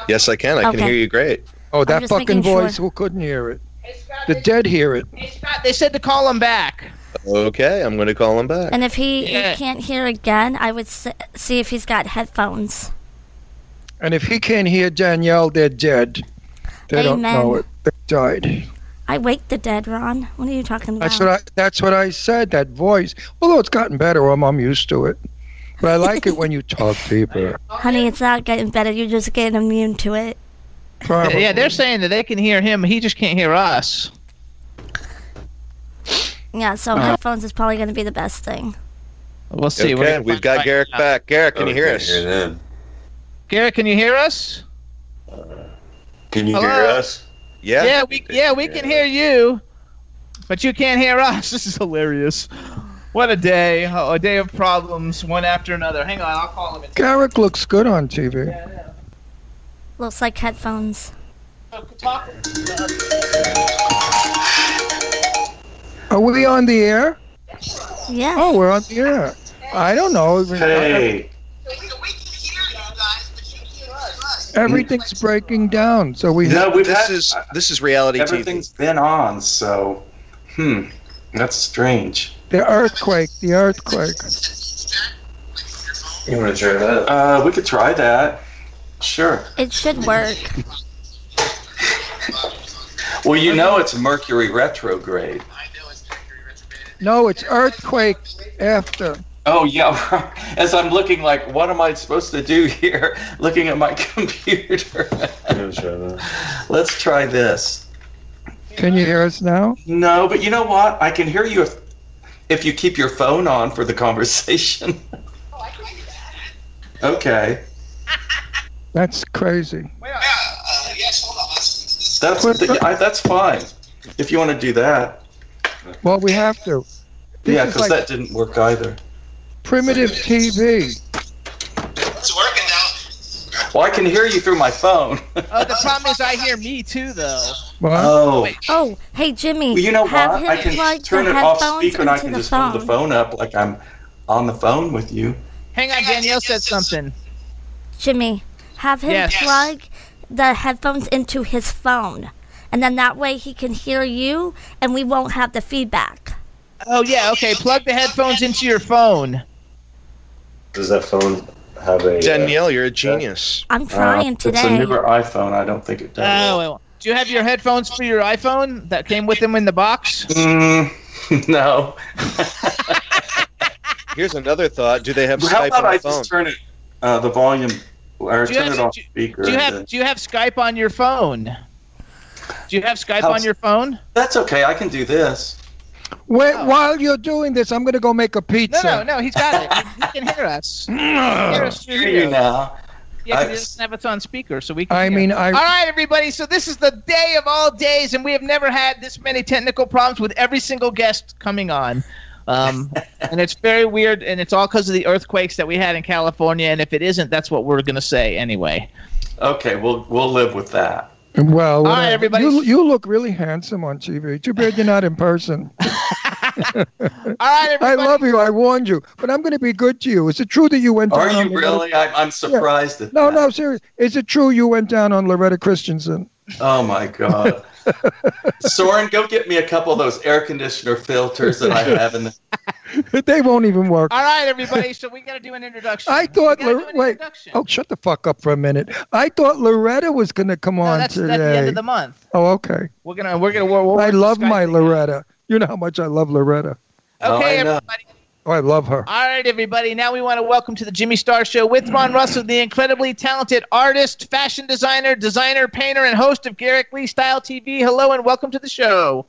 Yes, I can. I can hear you great. Oh, that fucking making sure. voice, who couldn't hear it? Hey, Scott, The they, dead hear it. hey, Scott, they said to call him back. Okay, I'm going to call him back. And if he, he can't hear again, I would s- see if he's got headphones. And if he can't hear Danielle, they're dead. They don't know it. They died. I wake the dead, Ron. What are you talking about? That's what I. That's what I said. That voice. Although it's gotten better, I'm, I'm used to it. But I like it when you talk deeper. Honey, it's not getting better. You're just getting immune to it. Probably. Yeah, they're saying that they can hear him. He just can't hear us. Yeah, so Uh-huh. headphones is probably going to be the best thing. We'll see. We're Okay, gonna we've got out Garyk now. back. Garyk, can you hear us? Garyk, can you hear us? Can you Hello? hear us? Yeah. Yeah, we yeah we can hear you, but you can't hear us. This is hilarious. What a day! A day of problems, one after another. Hang on, I'll call him. Garyk looks good on TV. Looks like headphones. Are we on the air? Yeah. Oh, we're on the air. I don't know. Hey, Everything's breaking down. So we. no, we've This had, is this is reality TV. everything's been on, so hmm, that's strange. The earthquake. The earthquake. You want to try that? Uh, we could try that. Sure. It should work. Well, you know it's Mercury retrograde. No, it's earthquake after. Oh yeah. As I'm looking like, what am I supposed to do here? Looking at my computer. Let's try this. Can you hear us now? No, but you know what? I can hear you if, if you keep your phone on for the conversation. Oh, okay. That's crazy. Uh, that's I, that's fine. If you want to do that. Well, we have to. This yeah, because like that didn't work either. primitive TV. It's working now. Well, I can hear you through my phone. Oh, the problem is I hear me too, though. Oh. Oh, hey Jimmy. Well, you know have what? I can plug turn the it off speaker and I can just phone. hold the phone up like I'm on the phone with you. Hang on, Danielle said something. Jimmy, have him Yes. plug the headphones into his phone, and then that way he can hear you, and we won't have the feedback. Oh yeah, okay. Plug the headphones into your phone. Does that phone have a? Uh, Danielle, you're a uh, genius. I'm uh, trying today. It's a today. newer iPhone. I don't think it does. Oh, well. Do you have your headphones for your iPhone that came with them in the box? Mm, no. Here's another thought. Do they have How Skype about on I the phone? just turn it, uh, the volume, or Do turn have- it off do- speaker? Do you have then- Do you have Skype on your phone? Do you have Skype How's- on your phone? That's okay. I can do this. Wait, while you're doing this, I'm going to go make a pizza. no, no. No. He's got it. He, he can hear us. He can hear us through Hear here. you now. Yeah, 'cause I- he doesn't have it on speaker, so we can. I hear. mean, I- All right, everybody. So this is the day of all days, and we have never had this many technical problems with every single guest coming on. Um, and it's very weird, and it's all because of the earthquakes that we had in California. And if it isn't, that's what we're gonna say anyway. Okay, we'll we'll live with that. Well, All right, whatever. everybody. You, you look really handsome on TV. Too bad you're not in person. All right, I love you. I warned you, but I'm going to be good to you. Is it true that you went? Are down on you Loretta- really? I'm, I'm surprised at No, that. no, serious. Is it true you went down on Loretta Christensen? Oh my God. Soren, go get me a couple of those air conditioner filters that I have in the. they won't even work. All right, everybody. So we got to do an introduction. I thought. We gotta Lor- do an wait. introduction. Oh, shut the fuck up for a minute. I thought Loretta was going to come No, on that's today. at the end of the month. Oh, okay. We're gonna we're gonna we're, we're I love my thing. Loretta. You know how much I love Loretta. Okay, I everybody. Oh, I love her. All right, everybody. Now we want to welcome to the Jimmy Star Show with Ron Russell, the incredibly talented artist, fashion designer, designer, painter, and host of Garyk Lee Style TV. Hello and welcome to the show.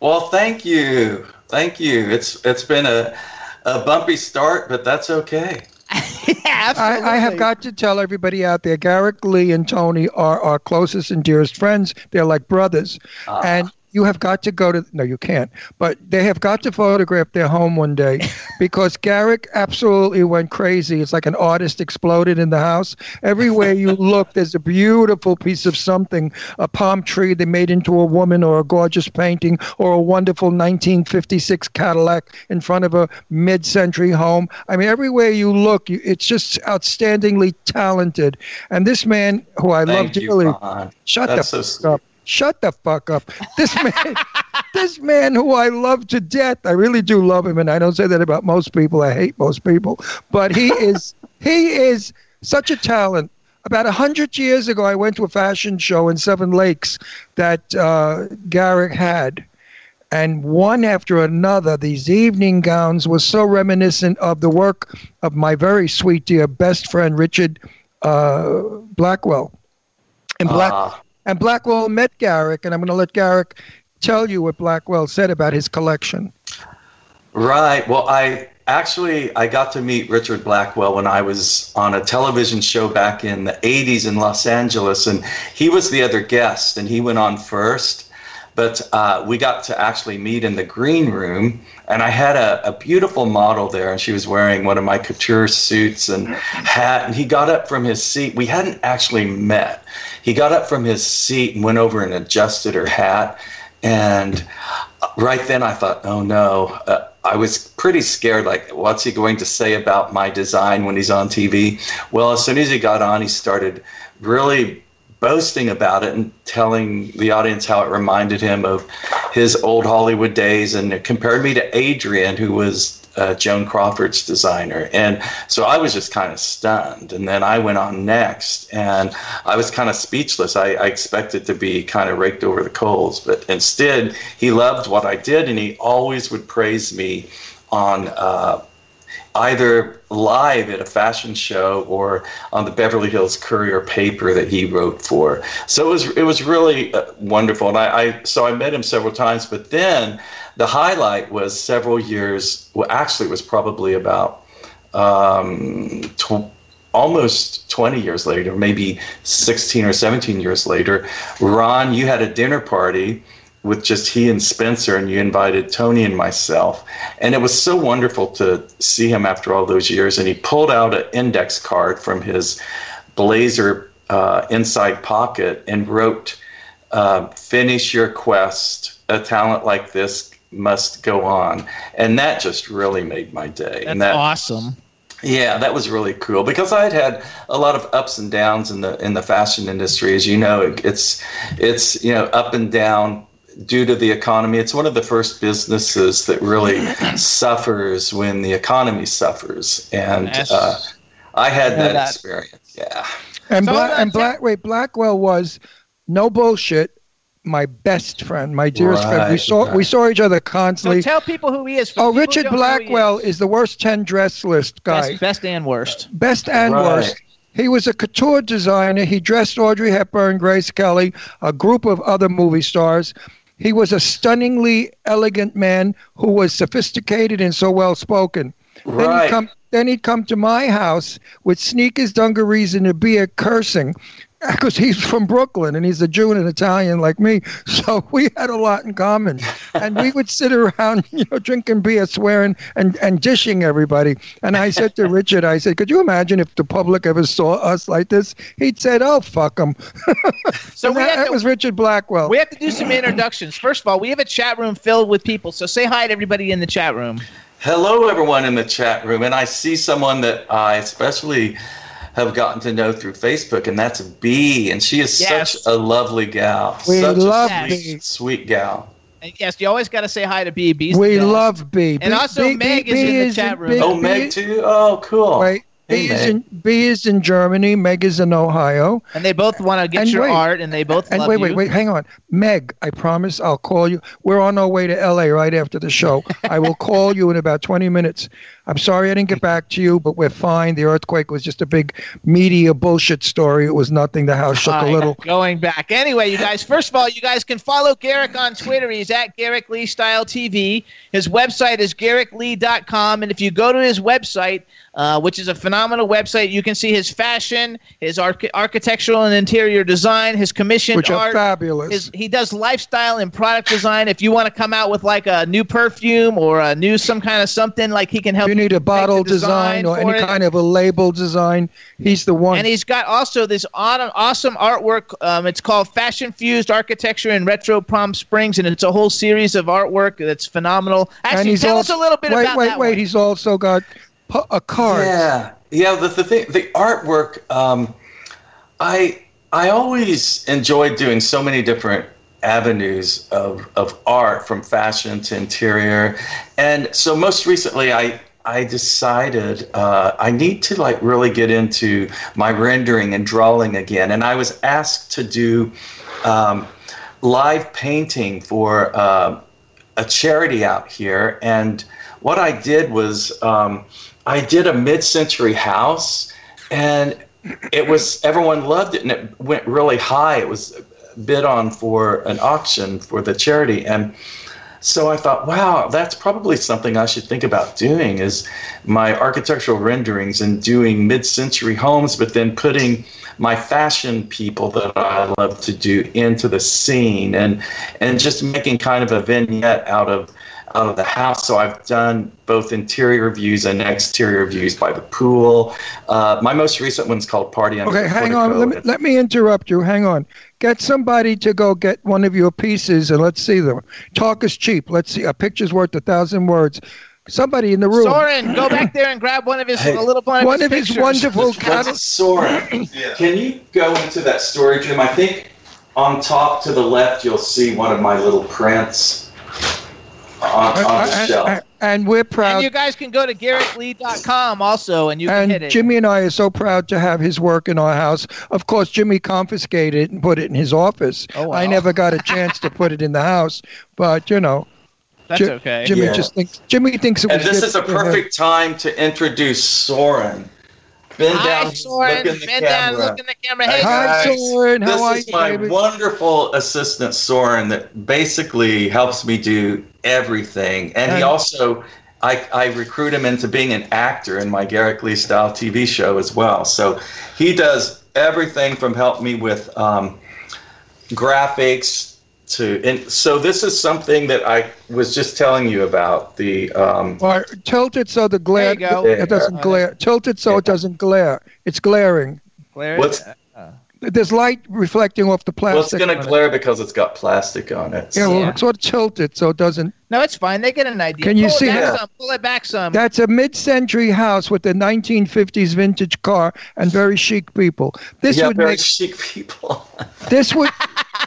Well, thank you, thank you. It's it's been a a bumpy start, but that's okay. I, I have got to tell everybody out there, Garyk Lee and Tony are our closest and dearest friends. They're like brothers. Ah. And you have got to go to, no, you can't, but they have got to photograph their home one day because Garyk absolutely went crazy. It's like an artist exploded in the house. Everywhere you look, there's a beautiful piece of something, a palm tree they made into a woman or a gorgeous painting or a wonderful 1956 Cadillac in front of a mid century home. I mean, everywhere you look, you, it's just outstandingly talented. And this man, who I love Thank you, dearly, shut That's the so fuck up. Shut the fuck up. This man, this man who I love to death. I really do love him, and I don't say that about most people. I hate most people, but he is he is such a talent. About a hundred years ago, I went to a fashion show in Seven Lakes that uh, Garyk had, and one after another, these evening gowns were so reminiscent of the work of my very sweet dear best friend Richard uh, Blackwell. And Black Ah. And Blackwell met Garyk, and I'm going to let Garyk tell you what Blackwell said about his collection. Right. Well, I actually I got to meet Richard Blackwell when I was on a television show back in the 80s in Los Angeles, and he was the other guest, and he went on first. But uh, we got to actually meet in the green room, and I had a, a beautiful model there, and she was wearing one of my couture suits and hat. And he got up from his seat. We hadn't actually met. He got up from his seat and went over and adjusted her hat. And right then I thought, oh no. Uh, I was pretty scared, like, what's he going to say about my design when he's on TV? Well, as soon as he got on, he started really boasting about it and telling the audience how it reminded him of his old Hollywood days and compared me to Adrian, who was uh, Joan Crawford's designer. And so I was just kind of stunned. And then I went on next, and I was kind of speechless. I, I expected to be kind of raked over the coals, but instead, he loved what I did, and he always would praise me on. Uh, either live at a fashion show or on the Beverly Hills Courier paper that he wrote for. So it was it was really uh, wonderful, and I, I so I met him several times. But then the highlight was several years. Well, actually, it was probably about um, tw- almost 20 years later, maybe 16 or 17 years later. Ron, you had a dinner party with just he and Spencer, and you invited Tony and myself. And it was so wonderful to see him after all those years. And he pulled out an index card from his blazer uh, inside pocket and wrote, uh, Finish your quest. A talent like this must go on. And that just really made my day. That's and that, awesome. yeah, that was really cool because I had had a lot of ups and downs in the in the fashion industry. As you know, it, it's it's you know up and down due to the economy. It's one of the first businesses that really suffers when the economy suffers, and uh, I had Yeah, that, that- experience. Yeah. And So, Black uh, and Black wait, Blackwell was no bullshit. My best friend, my dearest friend. We Right, saw we saw each other So constantly. tell people who he is. oh, Richard don't know who he Blackwell is. the worst ten dress list guy. Best, best and worst. Best and Right. worst. He was a couture designer. He dressed Audrey Hepburn, Grace Kelly, a group of other movie stars. He was a stunningly elegant man who was sophisticated and so well spoken. Then he'd Right. come then he'd come to my house with sneakers, dungarees, and a beer cursing. Because he's from Brooklyn and he's a Jew and an Italian like me. So we had a lot in common. And we would sit around, you know, drinking beer, swearing and, and dishing everybody. And I said to Richard, I said, could you imagine if the public ever saw us like this? He'd said, oh, fuck them. So we that, have that was Richard Blackwell. We have to do some introductions. First of all, we have a chat room filled with people. So say hi to everybody in the chat room. Hello, everyone in the chat room, and I see someone that I especially have gotten to know through Facebook, and that's B, and she is Yes. such a lovely gal. We such love a B. sweet, sweet gal. Yes, you always got to say hi to B. B's we best. love B. And B- also B- Meg B- is in B the is chat room. B- Oh, Meg too. Oh, cool. Right. Hey, B is in B is in Germany. Meg is in Ohio. And they both want to get And your wait. art, and they both And love wait, you. wait, wait, hang on. Meg, I promise I'll call you. We're on our way to LA right after the show. I will call you in about 20 minutes. I'm sorry I didn't get back to you, but we're fine. The earthquake was just a big media bullshit story. It was nothing. The house shook a little. Going back. Anyway, you guys, first of all, you guys can follow Garyk on Twitter. He's at Garyk Lee Style TV. His website is garyklee.com. And if you go to his website, uh, which is a phenomenal website, you can see his fashion, his arch- architectural and interior design, his commissioned Which are fabulous. His, he does lifestyle and product design. If you want to come out with like a new perfume or a new some kind of something, like he can help you need a bottle design design or any it. kind of a label design, he's the one. And he's got also this awesome artwork. Um, it's called Fashion Fused Architecture in Retro Palm Springs, and it's a whole series of artwork that's phenomenal. and Actually, he's tell also, us a little bit wait, about wait, that wait. one. He's also got a card. Yeah, yeah. The the thing, the artwork. Um, I I always enjoyed doing so many different avenues of of art, from fashion to interior, and so most recently I. I decided uh, I need to like really get into my rendering and drawing again, and I was asked to do um, live painting for uh, a charity out here, and what I did was um, I did a mid-century house, and it was everyone loved it, and it went really high. It was bid on for an auction for the charity, and so I thought, wow, that's probably something I should think about doing is my architectural renderings and doing mid-century homes, but then putting my fashion people that I love to do into the scene and and just making kind of a vignette out of out of the house. So I've done both interior views and exterior views by the pool. Uh, my most recent one's called Party Under Okay, the hang on. Let me, let me interrupt you. Hang on. Get somebody to go get one of your pieces and let's see them. Talk is cheap. Let's see. A picture's worth a thousand words. Somebody in the room. Soren, go back there and grab one of his Hey, little one of one his, of his pictures. wonderful Let's- let's- Soren, can you go into that storage room? I think on top to the left you'll see one of my little prints. On, on the And- shelf. and- and we're proud. And you guys can go to GarykLee.com also, and you can hit And it. Jimmy and I are so proud to have his work in our house. Of course, Jimmy confiscated it and put it in his office. Oh, wow. I never got a chance to put it in the house, but you know, That's Ji- okay. Jimmy Yeah. just thinks Jimmy thinks it And was this good is a perfect time to introduce Soren. Bend Hi, down, Soren. look in the Bend down, look in the camera. Hey, Hi, guys. Soren. How this are is you, my baby? wonderful assistant Soren that basically helps me do everything, and he also. I, I recruit him into being an actor in my Garyk Lee style TV show as well. So he does everything from help me with um, graphics to. And so this is something that I was just telling you about. The um, Or tilt it so the glare There you go. it doesn't Yeah. glare. Tilt it so it doesn't glare. It's glaring. Claire, What's- uh, There's light reflecting off the plastic. well, it's going to on it. glare because it's got plastic on it. Yeah, well, Yeah. sort of tilt it so it doesn't. No, it's fine. They get an idea. Can you Pull see it back some. Pull it back some. That's a mid-century house with a 1950s vintage car and very chic people. This yeah, would very make chic people. this would.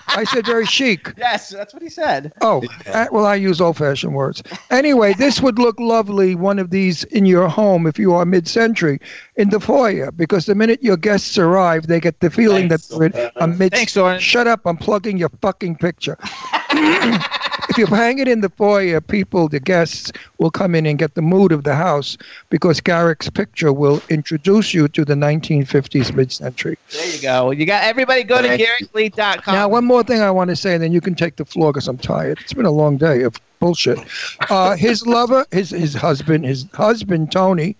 I said very chic. yes, that's what he said. Oh, uh, well, I use old-fashioned words. Anyway, this would look lovely. One of these in your home if you are mid-century in the foyer, because the minute your guests arrive, they get the feeling Thanks, that they're in a mid. Thanks, Soren. Shut up! I'm plugging your fucking picture. If you hang it in the foyer, people, the guests, will come in and get the mood of the house because Garyk's picture will introduce you to the 1950s mid-century. There you go. You got everybody go to Thank you. GarykLee.com. Now, one more thing I want to say, and then you can take the floor because I'm tired. It's been a long day of bullshit. Uh, his lover, his his husband, his husband Tony,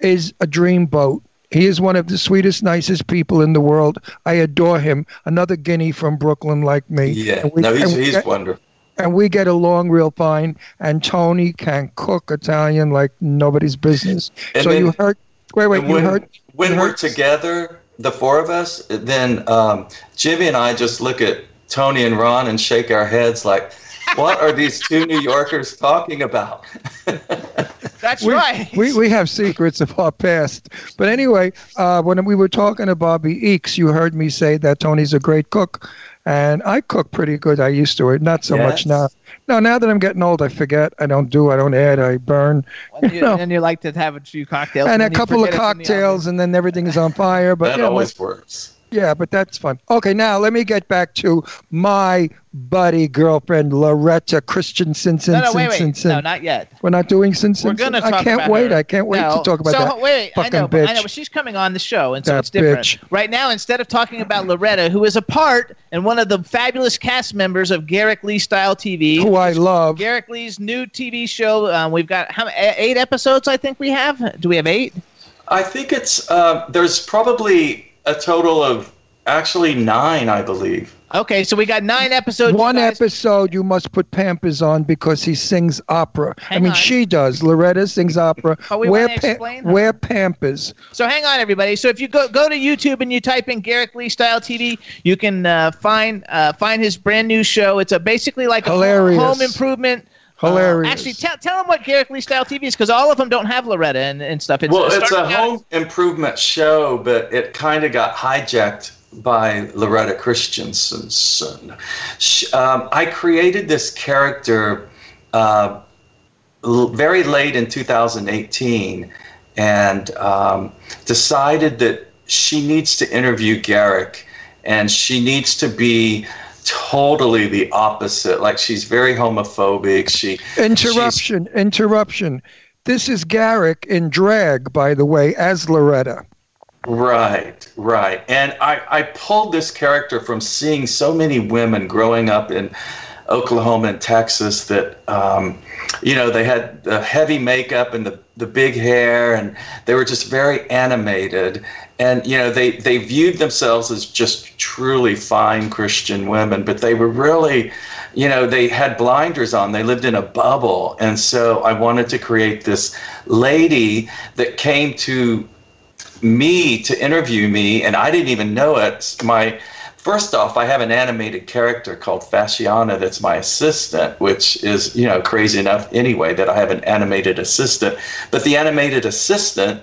is a dreamboat. He is one of the sweetest, nicest people in the world. I adore him. Another Guinea from Brooklyn, like me. Yeah, And we- no, he's, he's get- wonderful. and we get along real fine. And Tony can cook Italian like nobody's business. And so then- you heard? Wait, wait. You when, heard? when you we're heard- together, the four of us, then um, Jimmy and I just look at Tony and Ron and shake our heads like, what are these two New Yorkers talking about? That's we, right. We, we have secrets of our past. But anyway, uh, when we were talking to Bobbie Eakes, you heard me say that Tony's a great cook. And I cook pretty good. I used to. Not so much Yes. now. No, now that I'm getting old, I forget. I don't do. I don't add. I burn. and, you, know. and you like to have a few cocktails. and a couple of forget the cocktails, and then everything is on fire. But that you know, always works. Yeah, but that's fun. Okay, now let me get back to my buddy girlfriend Loretta Christensen. oven. No, no, wait, wait. No, not yet. We're not doing Simpson. We're gonna I can't about wait. her. I can't wait No. to talk about so, that. Wait, I fucking know, but I know, but she's coming on the show, and so That it's different. bitch. Right now, instead of talking about Loretta, who is a part and one of the fabulous cast members of Garyk Lee Style TV, Who I love. Garyk Lee's new TV show. Um, we've got how eight episodes? I think we have. Do we have eight? I think it's, uh, there's probably a total of actually nine, I believe. Okay, so we got nine episodes. One guys. episode you must put Pampers on because he sings opera. Hang I mean, on. she does. Loretta sings opera. Oh, we wear, wanna explain? wear Pampers. So hang on, everybody. So if you go go to YouTube and you type in Garyk Lee Style TV, you can uh, find uh, find his brand new show. It's a basically like a Hilarious. home improvement. Uh, Hilarious. actually, tell tell them what Garyk Lee Style TV is because all of them don't have Loretta and, and stuff. It's, well, uh, it's a starting out- home improvement show, but it kind of got hijacked by Loretta Christensen. Sh- Um, I created this character uh, l- very late in 2018 and um, decided that she needs to interview Garyk and she needs to be totally the opposite like she's very homophobic she Interruption. Interruption. This is Garyk in drag, by the way, as Loretta. Right, right. And I, I pulled this character from seeing so many women growing up in Oklahoma and Texas that, um, you know, they had the heavy makeup and the, the big hair, and they were just very animated. And, you know, they, they viewed themselves as just truly fine Christian women, but they were really, you know, they had blinders on. They lived in a bubble. And so I wanted to create this lady that came to me to interview me, and I didn't even know it. My first off, I have an animated character called Fasciana that's my assistant, which is you know crazy enough anyway that I have an animated assistant. But the animated assistant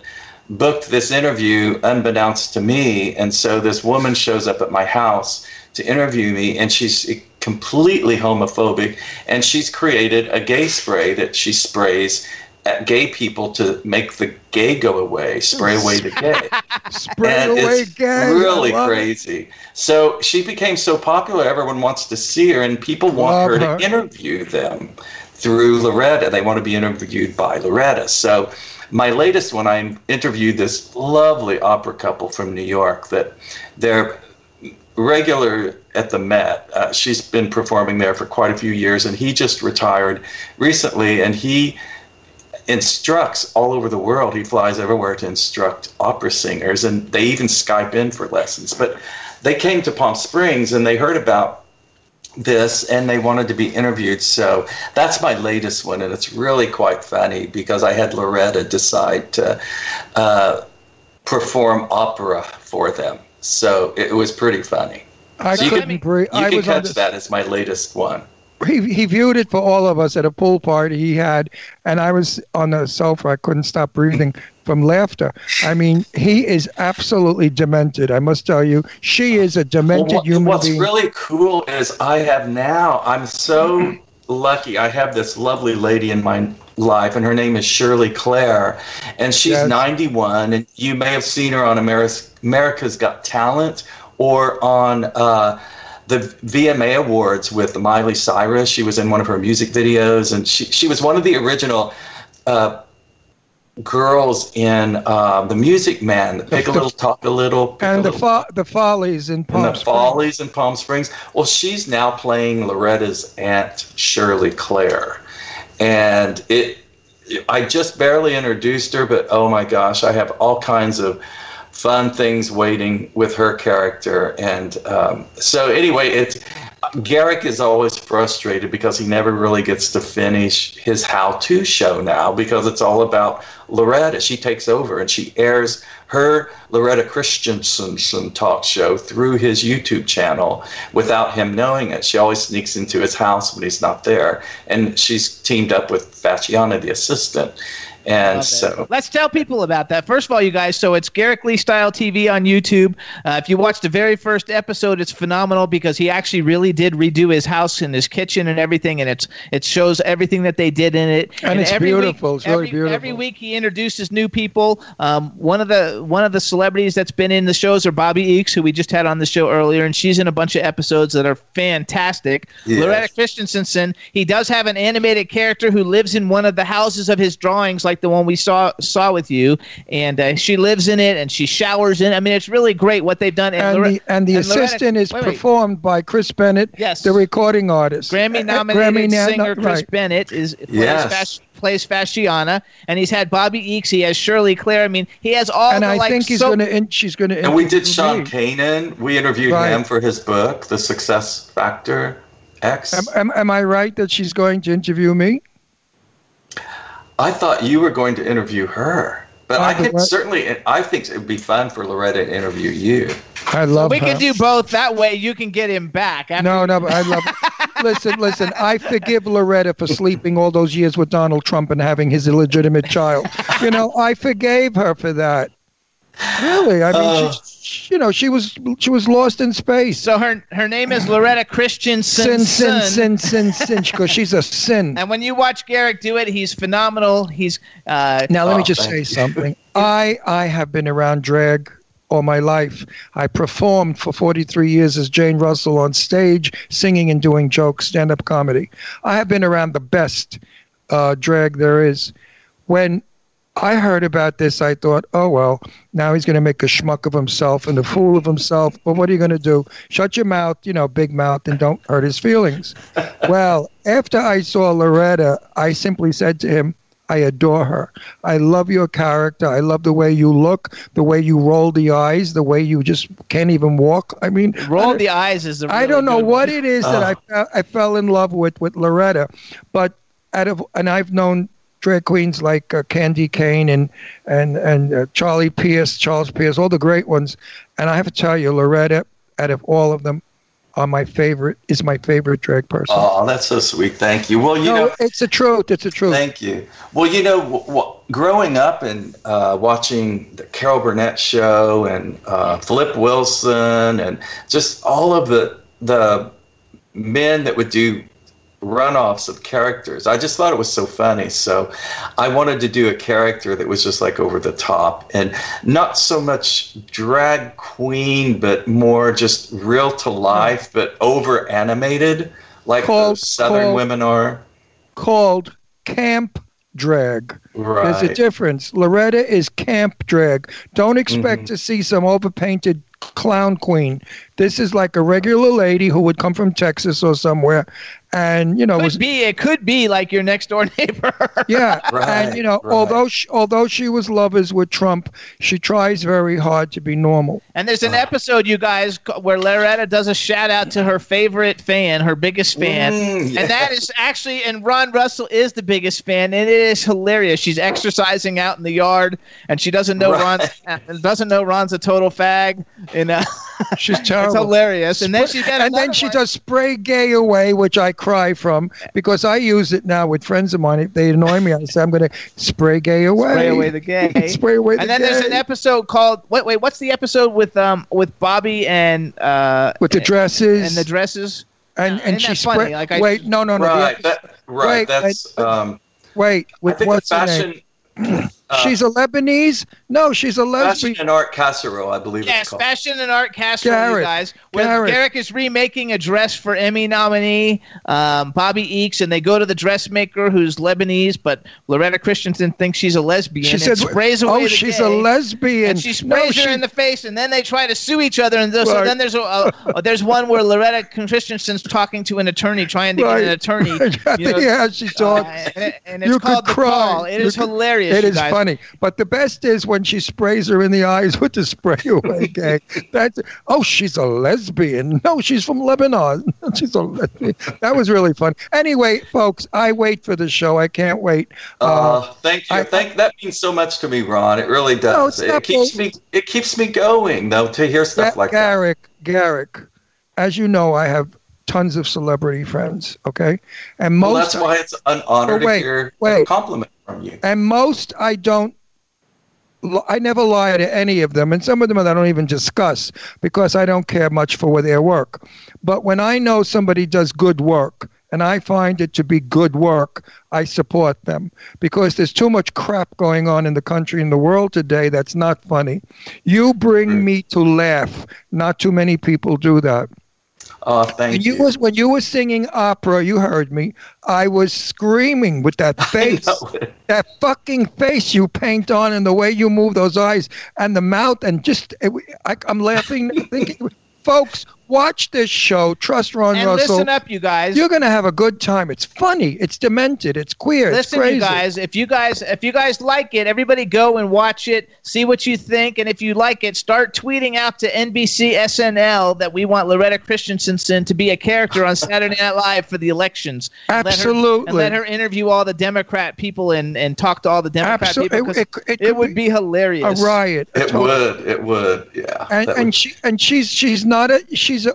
booked this interview unbeknownst to me, and so this woman shows up at my house to interview me, and she's completely homophobic, and she's created a gay spray that she sprays at gay people to make the gay go away, spray away the gay. Spray and away it's gay. Really love it. crazy. So she became so popular, everyone wants to see her, and people want her, her. to interview them through Loretta. They want to be interviewed by Loretta. So my latest one, I interviewed this lovely opera couple from New York that they're regular at the Met. Uh, she's been performing there for quite a few years, and he just retired recently, and he instructs all over the world. He flies everywhere to instruct opera singers, and they even Skype in for lessons. But they came to Palm Springs and they heard about this and they wanted to be interviewed. So that's my latest one, and it's really quite funny because I had Loretta decide to uh, perform opera for them. So it was pretty funny. I So you couldn't can, breathe. You I can was catch this- that as my latest one. He, he viewed it for all of us at a pool party he had, and I was on the sofa. I couldn't stop breathing from laughter. I mean, he is absolutely demented. I must tell you, she is a demented Well, what- human what's being. really cool is I have now, I'm so lucky. I have this lovely lady in my life, and her name is Shirley Claire, and she's Yes. 91, and you may have seen her on America's, America's Got Talent or on uh, the VMA Awards with Miley Cyrus. She was in one of her music videos, and she, she was one of the original. Uh, girls in uh, the Music Man, Pick a Little, Talk a Little, Pick a and the Little fo- the follies in Palm and the Springs. Follies in Palm Springs. Well, she's now playing Loretta's aunt Shirley Claire, and it. I just barely introduced her, but oh my gosh, I have all kinds of fun things waiting with her character, and um, so anyway, it's. Garyk is always frustrated because he never really gets to finish his how-to show now because it's all about Loretta. She takes over and she airs her Loretta Christensen talk show through his YouTube channel without him knowing it. She always sneaks into his house when he's not there, and she's teamed up with Fasciana, the assistant. And Love it. so, let's tell people about that. First of all, you guys, so it's Garyk Lee Style TV on YouTube. Uh, if you watch the very first episode, it's phenomenal because he actually really did redo his house and his kitchen and everything, and it's it shows everything that they did in it. And it's every beautiful. Week, It's really every, beautiful. Every week he introduces new people. Um, one of the one of the celebrities that's been in the shows are Bobbie Eakes, who we just had on the show earlier, and she's in a bunch of episodes that are fantastic. Yes. Loretta Christensen, he does have an animated character who lives in one of the houses of his drawings, like the one we saw saw with you, and uh, she lives in it and she showers in. it. I mean, it's really great what they've done. and Lore- the and the and Loretta- assistant is wait, wait. performed by Chris Bennett, Yes. the recording artist, Grammy Uh, nominated Grammy na- singer no- Chris right. Bennett is plays, Yes. Fas- plays Fasciana, and he's had Bobbie Eakes, he has Shirley Claire. I mean, he has all and the I like think he's so- going to. In, she's going to. and we did Sean Kanan. We interviewed Right. him for his book, The Success Factor X. Am, am, am I right that she's going to interview me? I thought you were going to interview her, but Oh, I but could what- certainly. I think it would be fun for Loretta to interview you. I love we her. can do both. That way, you can get him back. After No, no, but I love. listen, listen. I forgive Loretta for sleeping all those years with Donald Trump and having his illegitimate child. You know, I forgave her for that. Really, I mean, Oh. she, you know, she was she was lost in space. So her her name is Loretta Christensen. Sin, sin, sin, sin, sin, because she's a sin. And when you watch Garyk do it, he's phenomenal. He's uh, Now let me Oh, just say you. something. I I have been around drag all my life. I performed for 43 years as Jane Russell on stage, singing and doing jokes, stand-up comedy. I have been around the best uh, drag there is. When I heard about this, I thought, oh well, now he's going to make a schmuck of himself and a fool of himself. But what are you going to do? Shut your mouth, you know, big mouth, and don't hurt his feelings. well, after I saw Loretta, I simply said to him, I adore her. I love your character. I love the way you look, the way you roll the eyes, the way you just can't even walk. I mean, roll the eyes is the. I don't know good what one. it is that I I fell in love with with Loretta, but out of and I've known drag queens like uh, Candy Kane and and and uh, Charlie Pierce, Charles Pierce, all the great ones, and I have to tell you, Loretta, out of all of them, are my favorite. Is my favorite drag person. Oh, that's so sweet. Thank you. Well, you no, know, it's the truth. It's the truth. Thank you. Well, you know, w- w- growing up and uh, watching the Carol Burnett show and uh, Flip Wilson and just all of the the men that would do runoffs of characters. I just thought it was so funny. So I wanted to do a character that was just like over the top and not so much drag queen, but more just real to life, but over animated, like Called- those Southern called- women are. Called camp drag. There's a difference. Loretta is camp drag. Don't expect Mhm. to see some overpainted clown queen. This is like a regular lady who would come from Texas or somewhere, and you know was be. It could be like your next door neighbor. yeah, Right, and you know, right. although she, although she was lovers with Trump, she tries very hard to be normal. And there's an episode, you guys, where Loretta does a shout out to her favorite fan, her biggest fan, Mm, and that is actually, and Ron Russell is the biggest fan, and it is hilarious. She's exercising out in the yard, and she doesn't know Ron, uh, doesn't know Ron's a total fag, and uh, She's terrible. it's terrible. hilarious. And then she got and then she does spray gay away, which I cry from because I use it now with friends of mine. If they annoy me, I say I'm going to spray gay away. spray away the gay. spray away the and then gay. there's an episode called wait wait what's the episode with um with Bobbie and uh with the dresses and the dresses and and Isn't she funny? spray. Like I- wait, no, no, no. the right, epi- that, right. Wait, that's um, wait, I with think what's the her fashion. name? She's a Lebanese. No, she's a lesbian. Fashion lesbian. and art casserole, I believe Yes, it's called. Fashion and Art Castle, you guys. Where Garyk. Garyk is remaking a dress for Emmy nominee um, Bobbie Eakes, and they go to the dressmaker who's Lebanese, but Loretta Christensen thinks she's a lesbian. She and says, sprays away "Oh, the she's gay, a lesbian." And she No, sprays her she- in the face, and then they try to sue each other. And so Right. then there's a, a, there's one where Loretta Christensen's talking to an attorney, trying to get an attorney. You know, yeah, she talks. uh, and, and it's you called could The cry. Call. It You is could- hilarious. It is guys. funny, but the best is when she sprays her in the eyes with the spray away gag. That's oh, she's a lesbian. No, she's from Lebanon. she's a lesbian. That was really fun. Anyway, folks, I wait for the show. I can't wait. Uh, thank you. thank that means so much to me, Ron. It really does. it's it keeps me. It keeps me going though to hear stuff Ga- like that. Garyk, Garyk, as you know, I have tons of celebrity friends. Okay, and most Well, that's why it's an honor Oh, wait, to hear a compliment from you. and most I don't. I never lie to any of them, and some of them I don't even discuss because I don't care much for their work. But when I know somebody does good work and I find it to be good work, I support them because there's too much crap going on in the country and the world today that's not funny. You bring me to laugh. Not too many people do that. Oh, thank When you. you was when you were singing opera, you heard me. I was screaming with that face, that fucking face you paint on, and the way you move those eyes and the mouth, and just it, I, I'm laughing, thinking, folks, watch this show. Trust Ron And Russell. listen up, you guys. You're gonna have a good time. It's funny. It's demented. It's queer. it's Listen, crazy. you guys. If you guys, if you guys like it, everybody go and watch it. See what you think, and if you like it, start tweeting out to NBC SNL that we want Loretta Christensen to be a character on Saturday Night Live for the elections. And let her- Absolutely. and let her interview all the Democrat people and, and talk to all the Democrat Absol- people. 'cause it- It, it could would be, hilarious. a riot. It would. It would. Yeah. and and would- she and she's she's not a she's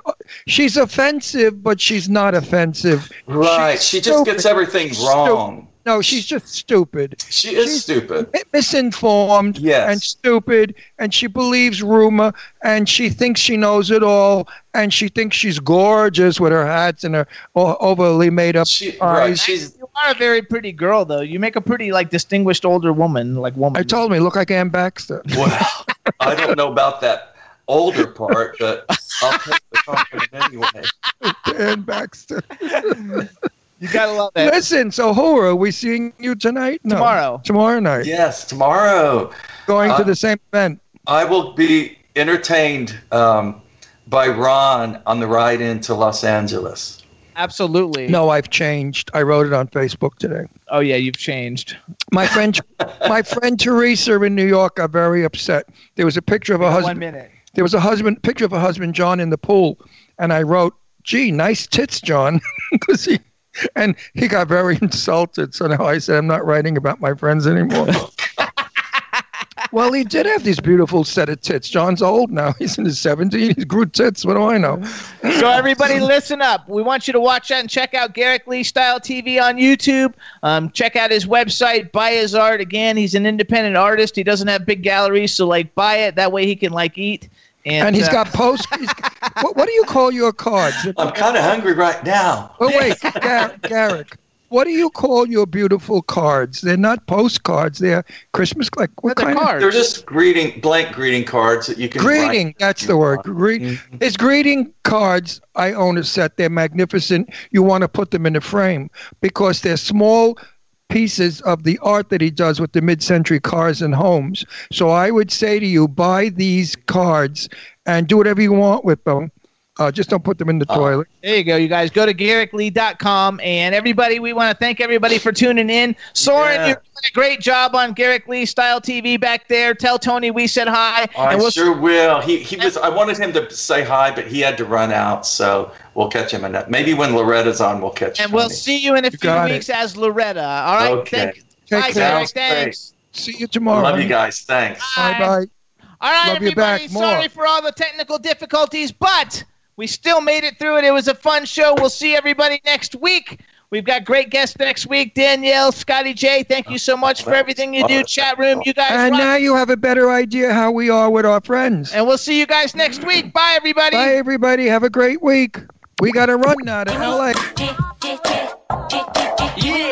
she's offensive, but she's not offensive. right. She's She just gets everything Stu- wrong. No, she's just stupid. She is She's stupid. misinformed Yes. and stupid, and she believes rumor, and she thinks she knows it all, and she thinks she's gorgeous with her hats and her overly made up eyes. Right. You are a very pretty girl, though. You make a pretty like distinguished older woman, like woman. I told me, look like Anne Baxter. Well, I don't know about that older part, but I'll take the compliment anyway. Dan Baxter. You gotta love that. Listen, so who are we seeing you tonight? No, Tomorrow. Tomorrow night. Yes, tomorrow. Going Uh, to the same event. I will be entertained um, by Ron on the ride into Los Angeles. Absolutely. No, I've changed. I wrote it on Facebook today. Oh yeah, you've changed. My friend, my friend Teresa in New York are very upset. There was a picture of a One minute. There was a husband picture of a husband John in the pool, and I wrote, "Gee, nice tits, John," because he, and he got very insulted. So now I said, "I'm not writing about my friends anymore." well, he did have these beautiful set of tits. John's old now; he's in his 70s. He grew tits. What do I know? So everybody, listen up. We want you to watch out and check out Garyk Lee Style TV on YouTube. Um, check out his website, buy his art. Again, he's an independent artist. He doesn't have big galleries, so like buy it. That way he can like eat And, he's uh, got post. he's- what, what do you call your cards? I'm kind of hungry right now. Oh wait, Gar- Garyk. What do you call your beautiful cards? They're not postcards. They're Christmas like what kind of They're just greeting, blank greeting cards that you can write. greeting? That's the word. Gre- mm-hmm. His greeting cards. I own a set. They're magnificent. You want to put them in a frame because they're small pieces of the art that he does with the mid-century cars and homes. So I would say to you, buy these cards and do whatever you want with them. Uh, just don't put them in the toilet. There you go, you guys. Go to GarykLee.com. And everybody, we want to thank everybody for tuning in. Soren, Yeah. you're doing a great job on Garyk Lee Style TV back there. Tell Tony we said hi. I and we'll sure will. He he was. I wanted him to say hi, but he had to run out. So we'll catch him in that. Maybe when Loretta's on, we'll catch him. and him. we'll see you in a few got it. weeks as Loretta. All right. Okay. Thank, Take bye, care. Garyk. Sounds. Thanks. See you tomorrow. Love you guys. Thanks. Bye bye. All right, Love you everybody. back more. Sorry for all the technical difficulties, but we still made it through it. It was a fun show. We'll see everybody next week. We've got great guests next week. Danielle, Scotty J, thank you so much for everything you do. Chat room, you guys And rock. now you have a better idea how we are with our friends. And we'll see you guys next week. Bye, everybody. Bye, everybody. Have a great week. We got to run now to LA. Jimmy,